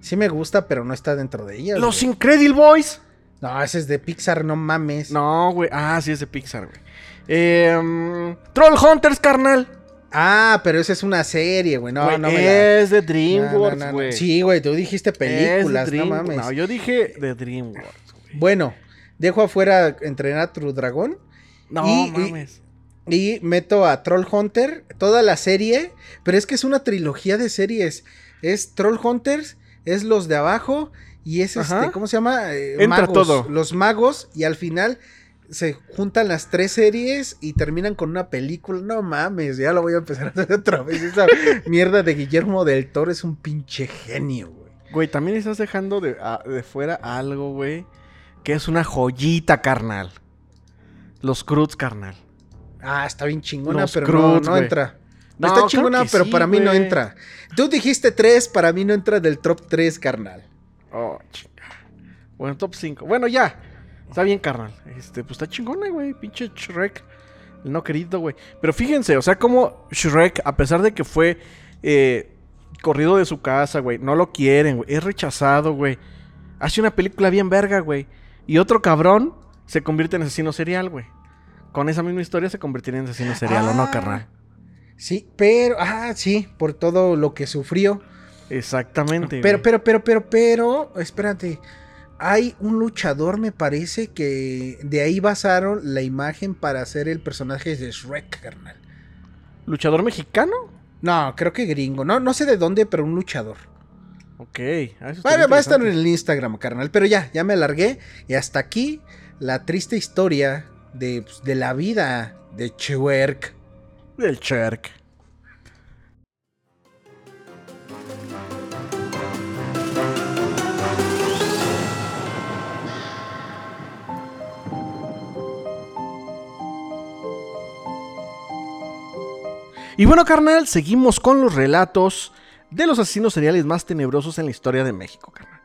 Sí me gusta, pero no está dentro de ellas. Los güey. Incredible Boys. No, ese es de Pixar, no mames. No, güey. Ah, sí, es de Pixar, güey. Eh, mm, Troll Hunters, carnal. Ah, pero esa es una serie, güey. No, Güey, no me la... es de no, DreamWorks, no, no. güey. Sí, güey, tú dijiste películas, no mames. No, yo dije de DreamWorks, güey. Bueno, dejo afuera entrenar a tu dragón No, Y- y- mames. y meto a Troll Hunter, toda la serie, pero es que es una trilogía de series. Es Troll Hunters, es los de abajo y es Ajá. este, ¿cómo se llama? Eh, Entra magos, todo. Los magos y al final se juntan las tres series y terminan con una película. No mames, ya lo voy a empezar a hacer otra vez. Esa mierda de Guillermo del Toro es un pinche genio, güey. Güey, también estás dejando de, a- de fuera algo, güey. Que es una joyita, carnal. Los Cruz, carnal. Ah, está bien chingona, Los pero no, no entra. No, está chingona, pero sí, para mí no entra. Tú dijiste tres, para mí no entra del top 3, carnal. Oh, chinga. Bueno, top 5. Bueno, ya. Está bien, carnal. Este, pues está chingona, güey. Pinche Shrek. El no querido, güey. Pero fíjense, o sea, como Shrek, a pesar de que fue eh, corrido de su casa, güey, no lo quieren, güey. Es rechazado, güey. Hace una película bien verga, güey. Y otro cabrón se convierte en asesino serial, güey. Con esa misma historia se convertiría en asesino serial, ¿o no, Ah. carnal? Sí, pero, ah, sí, por todo lo que sufrió. Exactamente. Pero, güey. pero, pero, pero, pero, espérate. Hay un luchador, me parece, que de ahí basaron la imagen para hacer el personaje de Shrek, carnal. ¿Luchador mexicano? No, creo que gringo. No, no sé de dónde, pero un luchador. Ok. ah, eso estaría Bueno, va a estar en el Instagram, carnal. Pero ya, ya me alargué. Y hasta aquí la triste historia de, pues, de la vida de Shrek. Del Shrek. Y bueno, carnal, seguimos con los relatos de los asesinos seriales más tenebrosos en la historia de México, carnal.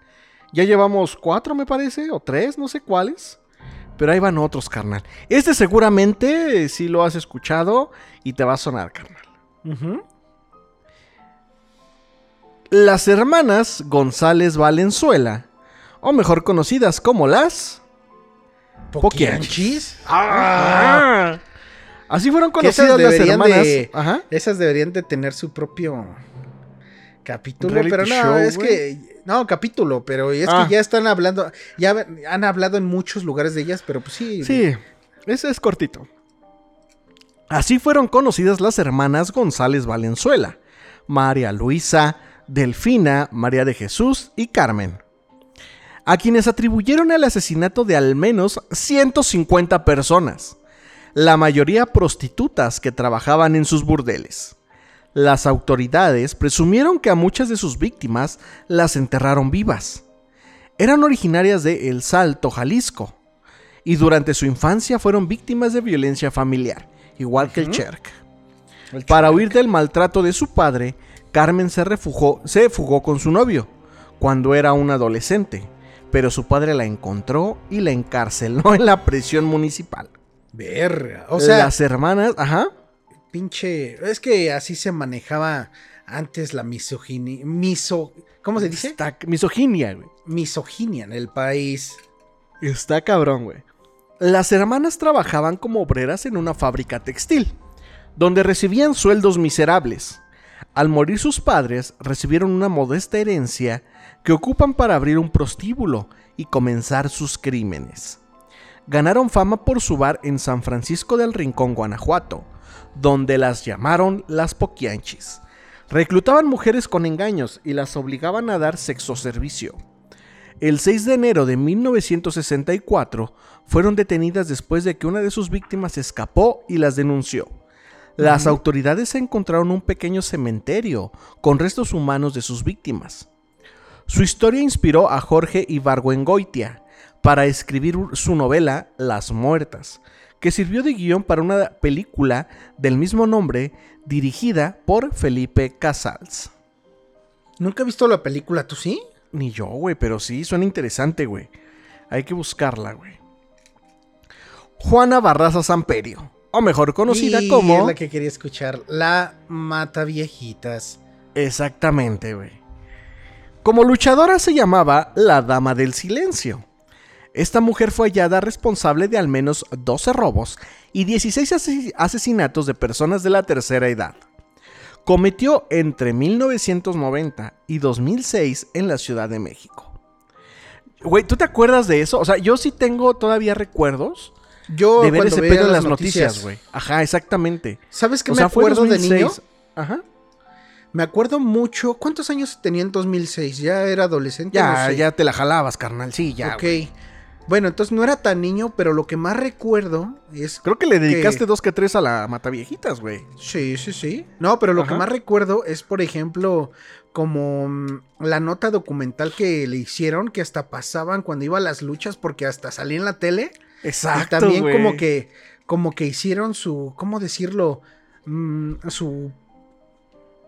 Ya llevamos cuatro, me parece, o tres, no sé cuáles. Pero ahí van otros, carnal. Este seguramente eh, sí lo has escuchado y te va a sonar, carnal. Las hermanas González Valenzuela, o mejor conocidas como las... Poquianchis. Ah. Así fueron conocidas las hermanas. de- Ajá. Esas deberían de tener su propio capítulo, Reality pero no, show, es que no, capítulo, pero es Ah. que ya están hablando, ya han hablado en muchos lugares de ellas, pero pues sí. Sí, ese es cortito. Así fueron conocidas las hermanas González Valenzuela, María Luisa, Delfina, María de Jesús y Carmen, a quienes atribuyeron el asesinato de al menos 150 personas, la mayoría prostitutas que trabajaban en sus burdeles. Las autoridades presumieron que a muchas de sus víctimas las enterraron vivas. Eran originarias de El Salto, Jalisco, y durante su infancia fueron víctimas de violencia familiar, igual que el Cherk. El Para huir del maltrato de su padre, Carmen se, refugó, se fugó con su novio cuando era un adolescente, pero su padre la encontró y la encarceló en la prisión municipal. Verga. O sea, las hermanas, ajá, pinche, es que así se manejaba antes la misoginia, miso, ¿cómo se dice? está misoginia, güey. Misoginia en el país. Está cabrón, güey. Las hermanas trabajaban como obreras en una fábrica textil, donde recibían sueldos miserables. Al morir sus padres, recibieron una modesta herencia que ocupan para abrir un prostíbulo y comenzar sus crímenes. Ganaron fama por su bar en San Francisco del Rincón, Guanajuato, donde las llamaron las Poquianchis. Reclutaban mujeres con engaños y las obligaban a dar sexo servicio. El 6 de enero de 1964 fueron detenidas después de que una de sus víctimas escapó y las denunció. Las autoridades encontraron un pequeño cementerio con restos humanos de sus víctimas. Su historia inspiró a Jorge Ibargüengoitia para escribir su novela Las Muertas, que sirvió de guion para una película del mismo nombre dirigida por Felipe Casals. Nunca he visto la película, ¿tú sí? Ni yo, güey, pero sí, suena interesante, güey. Hay que buscarla, güey. Juana Barraza Samperio, o mejor conocida Y como... Es la que quería escuchar. La mata viejitas. Exactamente, güey. Como luchadora se llamaba la Dama del Silencio. Esta mujer fue hallada responsable de al menos 12 robos y 16 ase- asesinatos de personas de la tercera edad. Cometió entre 1990 y 2006 en la Ciudad de México. Güey, ¿tú te acuerdas de eso? O sea, yo sí tengo todavía recuerdos Yo de ver ese pedo en las noticias, güey. Ajá, exactamente. ¿Sabes qué O me sea, acuerdo de 2006. niño? Ajá. Me acuerdo mucho. ¿Cuántos años tenía en 2006? ¿Ya era adolescente? Ya, No sé. ya te la jalabas, carnal. Sí, ya. ok. Bueno, entonces no era tan niño, pero lo que más recuerdo es. Creo que le dedicaste que- dos que tres a la Mataviejitas, güey. Sí, sí, sí. No, pero lo que más recuerdo es, por ejemplo, como mm, la nota documental que le hicieron, que hasta pasaban cuando iba a las luchas, porque hasta salía en la tele. Exacto. y también como que, como que hicieron su, ¿cómo decirlo? Mm, su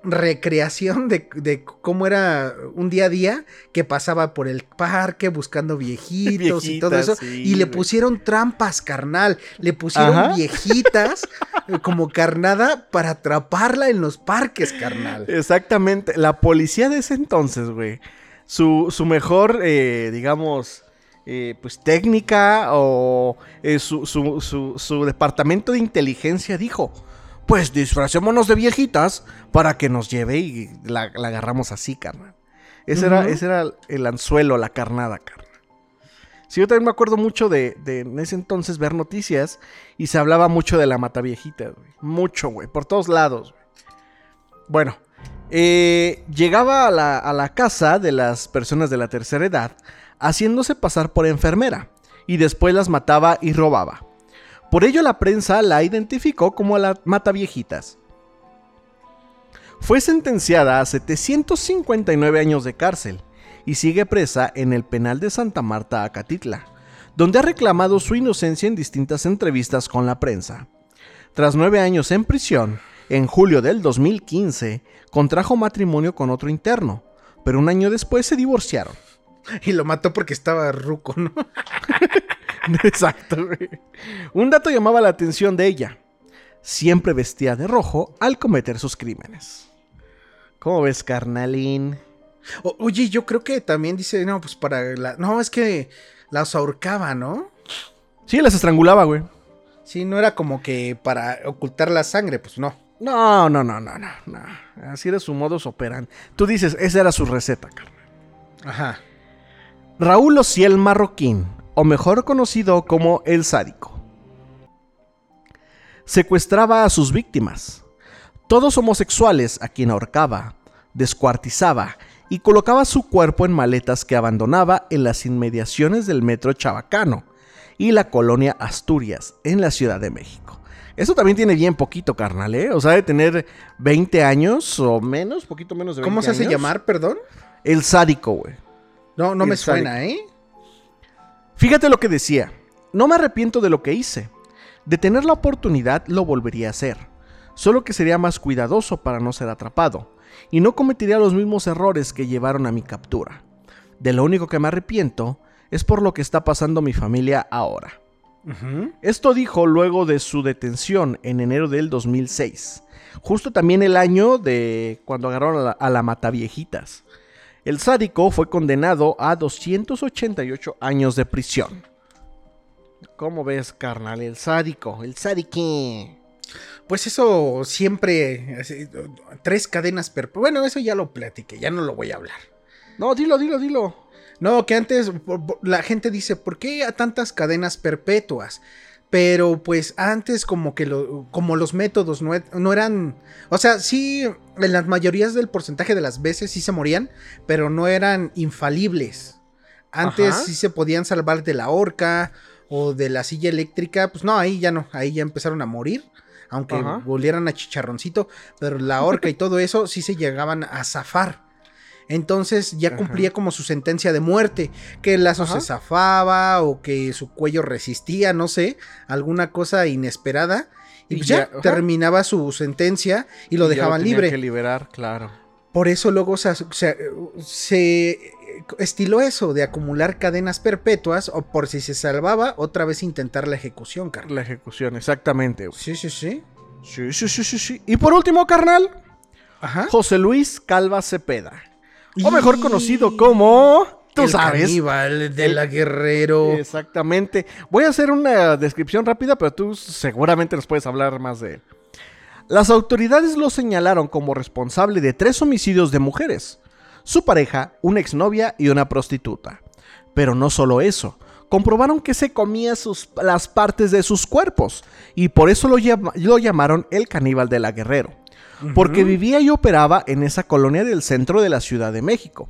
recreación de, de cómo era un día a día que pasaba por el parque buscando viejitos y todo eso. sí, y le pusieron trampas, carnal. Le pusieron Ajá. viejitas eh, como carnada para atraparla en los parques, carnal. Exactamente. La policía de ese entonces, güey. Su, su mejor, eh, digamos, eh, pues técnica o eh, su, su- su- su departamento de inteligencia dijo, pues disfracémonos de viejitas para que nos lleve y la, la agarramos así, carnal. Ese, era, ese era el anzuelo, la carnada, carnal. Sí, yo también me acuerdo mucho de, de en ese entonces ver noticias y se hablaba mucho de la mataviejita, güey. Mucho, güey, por todos lados, güey. Bueno, eh, llegaba a la, a la casa de las personas de la tercera edad haciéndose pasar por enfermera y después las mataba y robaba. Por ello la prensa la identificó como la mataviejitas. Fue sentenciada a 759 años de cárcel y sigue presa en el penal de Santa Marta, Acatitla, donde ha reclamado su inocencia en distintas entrevistas con la prensa. Tras nueve años en prisión, en julio del 2015, contrajo matrimonio con otro interno, pero un año después se divorciaron. Y lo mató porque estaba ruco, ¿no? Exacto, güey. Un dato llamaba la atención de ella. Siempre vestía de rojo al cometer sus crímenes. ¿Cómo ves, carnalín? O- oye, yo creo que también dice, no, pues para la... No, es que las ahorcaba, ¿no? Sí, las estrangulaba, güey. Sí, no era como que para ocultar la sangre, pues no. No, no, no, no, no, no. Así era su modus operandi. Tú dices, esa era su receta, carnal. Ajá. Raúl Ociel Marroquín, o mejor conocido como El Sádico. Secuestraba a sus víctimas, todos homosexuales a quien ahorcaba, descuartizaba y colocaba su cuerpo en maletas que abandonaba en las inmediaciones del metro Chabacano y la colonia Asturias en la Ciudad de México. Eso también tiene bien poquito, carnal, ¿eh? O sea, de tener 20 años o menos, poquito menos de 20 ¿Cómo se hace años. llamar, perdón? El sádico, güey. No, no me sádico. suena, ¿eh? Fíjate lo que decía. No me arrepiento de lo que hice. De tener la oportunidad lo volvería a hacer. Solo que sería más cuidadoso para no ser atrapado. Y no cometería los mismos errores que llevaron a mi captura. De lo único que me arrepiento es por lo que está pasando mi familia ahora. Esto dijo luego de su detención en enero del 2006. Justo también el año de cuando agarraron a la, a la Mataviejitas. El sádico fue condenado a 288 años de prisión. ¿Cómo ves, carnal? El sádico, el sadique. Pues eso siempre... así, tres cadenas perpetuas. Bueno, eso ya lo platiqué, ya no lo voy a hablar. No, dilo, dilo, dilo. No, que antes la gente dice, ¿por qué a tantas cadenas perpetuas? Pero pues antes como que lo, como los métodos no, e- no eran, o sea, sí, en las mayorías del porcentaje de las veces sí se morían, pero no eran infalibles. Antes Ajá. sí se podían salvar de la horca o de la silla eléctrica, pues no, ahí ya no, ahí ya empezaron a morir, aunque Ajá. volvieran a chicharroncito, pero la horca y todo eso sí se llegaban a zafar. Entonces ya Ajá. cumplía como su sentencia de muerte, que el lazo Ajá. se zafaba o que su cuello resistía, no sé, alguna cosa inesperada. Y, Y pues ya, terminaba su sentencia y lo Y ya dejaban tenían libre. que liberar, claro. Por eso luego se, se- se estiló eso de acumular cadenas perpetuas o por si se salvaba, otra vez intentar la ejecución, carnal. La ejecución, exactamente, güey. Sí, sí, sí. Sí, sí, sí, sí, sí. Y por último, carnal, Ajá. José Luis Calva Cepeda. O mejor conocido como... Tú el sabes. caníbal de la guerrero. Exactamente. Voy a hacer una descripción rápida, pero tú seguramente nos puedes hablar más de él. Las autoridades lo señalaron como responsable de tres homicidios de mujeres. Su pareja, una exnovia y una prostituta. Pero no solo eso. Comprobaron que se comía sus- las partes de sus cuerpos. Y por eso lo, llama- lo llamaron el caníbal de la Guerrero. Porque vivía y operaba en esa colonia del centro de la Ciudad de México.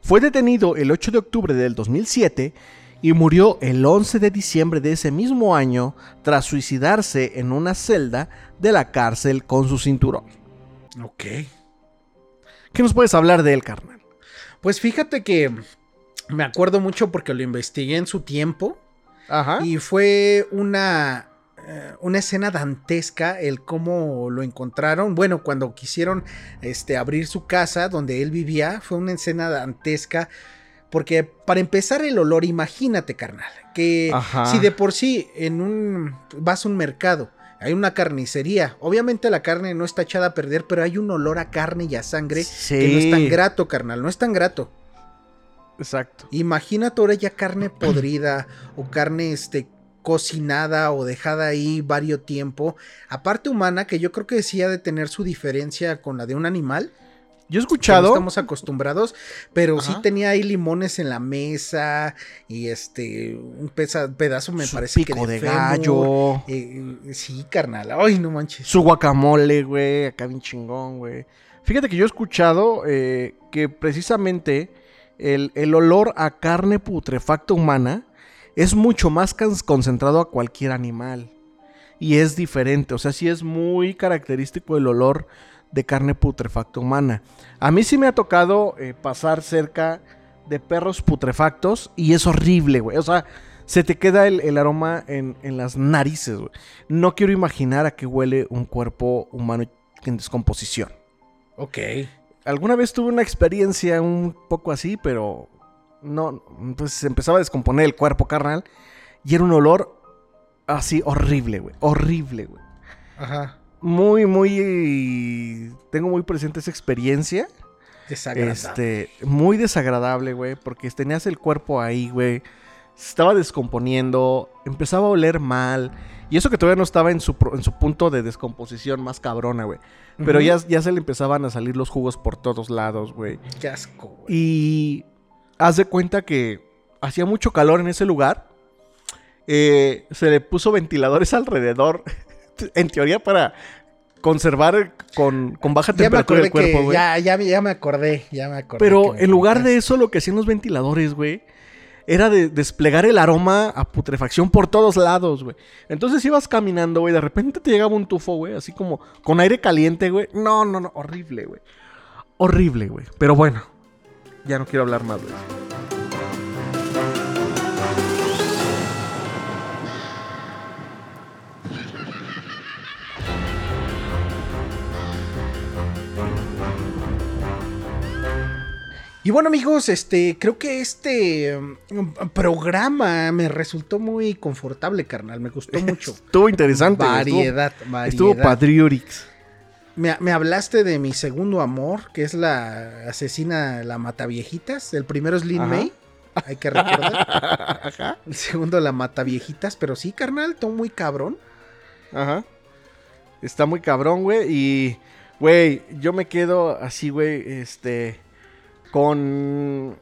Fue detenido el 8 de octubre del 2007 y murió el 11 de diciembre de ese mismo año tras suicidarse en una celda de la cárcel con su cinturón. Ok. ¿Qué nos puedes hablar de él, carnal? Pues fíjate que me acuerdo mucho porque lo investigué en su tiempo Ajá. y fue una, eh, una escena dantesca el cómo lo encontraron. Bueno, cuando quisieron este, abrir su casa donde él vivía, fue una escena dantesca. Porque para empezar el olor, imagínate, carnal, que Ajá. si de por sí en un vas a un mercado, hay una carnicería, obviamente la carne no está echada a perder, pero hay un olor a carne y a sangre que no es tan grato, carnal, no es tan grato. Exacto. Imagínate ahora ya carne podrida o carne este cocinada o dejada ahí varios tiempo, aparte humana que yo creo que ha de tener su diferencia con la de un animal. Yo he no escuchado. estamos acostumbrados, pero sí tenía ahí limones en la mesa y este un pesa- pedazo me su parece pico que de, fémur. gallo. Eh, sí, carnal. Ay, no manches. Su guacamole, güey. Acá bien chingón, güey. Fíjate que yo he escuchado eh, que precisamente el, el olor a carne putrefacta humana es mucho más concentrado a cualquier animal. Y es diferente. O sea, sí es muy característico el olor de carne putrefacta humana. A mí sí me ha tocado eh, pasar cerca de perros putrefactos y es horrible, güey. O sea, se te queda el, el aroma en, en las narices, güey. No quiero imaginar a qué huele un cuerpo humano en descomposición. Ok. Alguna vez tuve una experiencia un poco así, pero no, pues se empezaba a descomponer el cuerpo carnal y era un olor así horrible, güey. Horrible, güey. Ajá. Muy, muy... Tengo muy presente esa experiencia. Desagradable. Este, muy desagradable, güey, porque tenías el cuerpo ahí, güey. Se estaba descomponiendo, empezaba a oler mal. Y eso que todavía no estaba en su, en su punto de descomposición más cabrona, güey. Pero ya, ya se le empezaban a salir los jugos por todos lados, güey. Qué asco, güey. Y haz de cuenta que hacía mucho calor en ese lugar. Eh, se le puso ventiladores alrededor. en teoría para conservar con, con baja Ya temperatura el cuerpo, güey. ya, ya, me- ya me acordé, ya me acordé. Pero me en lugar de eso, lo que hacían los ventiladores, güey, era de desplegar el aroma a putrefacción por todos lados, güey. Entonces ibas caminando, güey, de repente te llegaba un tufo, güey, así como con aire caliente, güey. No, no, no, horrible, güey. Horrible, güey. Pero bueno, ya no quiero hablar más, güey. Y bueno, amigos, este, creo que este um, programa me resultó muy confortable, carnal. Me gustó mucho. Estuvo interesante. estuvo- variedad, variedad. Estuvo Patriorix. Me, me hablaste de mi segundo amor, que es la asesina, la mataviejitas. El primero es Lin Ajá. May, hay que recordar. Ajá. El segundo, la mataviejitas. Pero sí, carnal, todo muy cabrón. Ajá. Está muy cabrón, güey. Y, güey, yo me quedo así, güey, este, con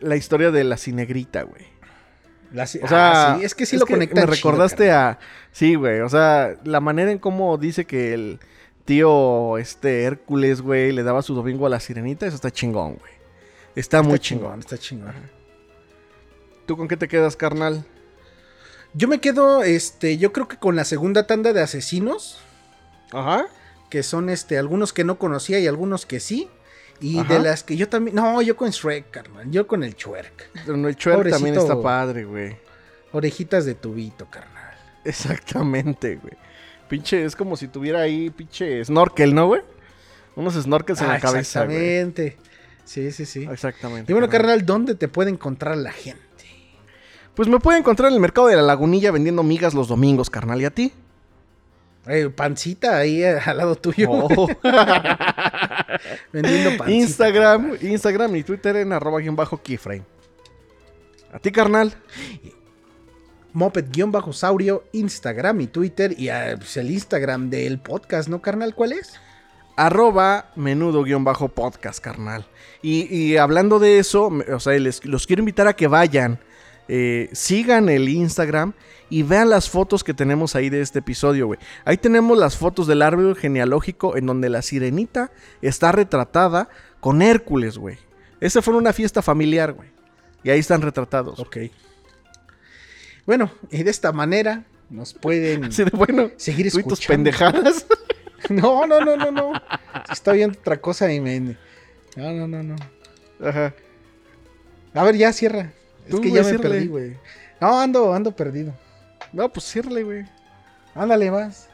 la historia de la cinegrita, güey. La- O sea, ah, sí, es que sí lo conectan Me recordaste a. Sí, güey. O sea, la manera en cómo dice que el tío, este Hércules, güey, le daba su domingo a la sirenita, eso está chingón, güey. Está, muy chingón. Está chingón. ¿Tú con qué te quedas, carnal? Yo me quedo, este, yo creo que con la segunda tanda de asesinos. Ajá. que son este algunos que no conocía y algunos que sí. Y Ajá. de las que yo también. No, yo con Shrek, carnal. Yo con el Chuerk. Pero el Chuer también está padre, güey. Orejitas de tubito, carnal. Exactamente, güey. Pinche, es como si tuviera ahí pinche snorkel, ¿no, güey? Unos snorkels en Ah, la cabeza, güey. Exactamente. Sí, sí, sí. Exactamente. Y bueno, carnal. carnal, ¿dónde te puede encontrar la gente? Pues me puede encontrar en el mercado de la lagunilla vendiendo migas los domingos, carnal. ¿Y a ti? Eh, pancita ahí eh, al lado tuyo. Oh. Vendiendo pancita. Instagram, Instagram y Twitter en arroba guion bajo keyframe. A ti, carnal. Moped-saurio, Instagram y Twitter. Y ah, pues, el Instagram del podcast, ¿no, carnal? ¿Cuál es? Arroba menudo guion bajo podcast, carnal. Y, y hablando de eso, o sea, les, los quiero invitar a que vayan, eh, sigan el Instagram y vean las fotos que tenemos ahí de este episodio, güey. Ahí tenemos las fotos del árbol genealógico en donde la sirenita está retratada con Hércules, güey. Esa fue una fiesta familiar, güey. Y ahí están retratados. Ok. Bueno, y de esta manera nos pueden de bueno. seguir y tus escuchando. pendejadas. No, no, no, no, no. Está viendo otra cosa y me. No, no, no, no. Ajá. A ver, ya cierra. Es Tú, que güey, ya me ciérrale. perdí, güey. No, ando, ando perdido. No, pues ciérrale, güey. Ándale más.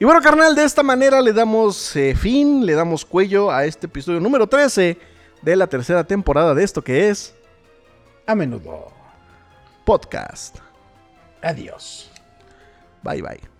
Y bueno, carnal, de esta manera le damos eh, fin, le damos cuello a este episodio número 13 de la tercera temporada de esto que es A menudo. podcast. Adiós. Bye bye.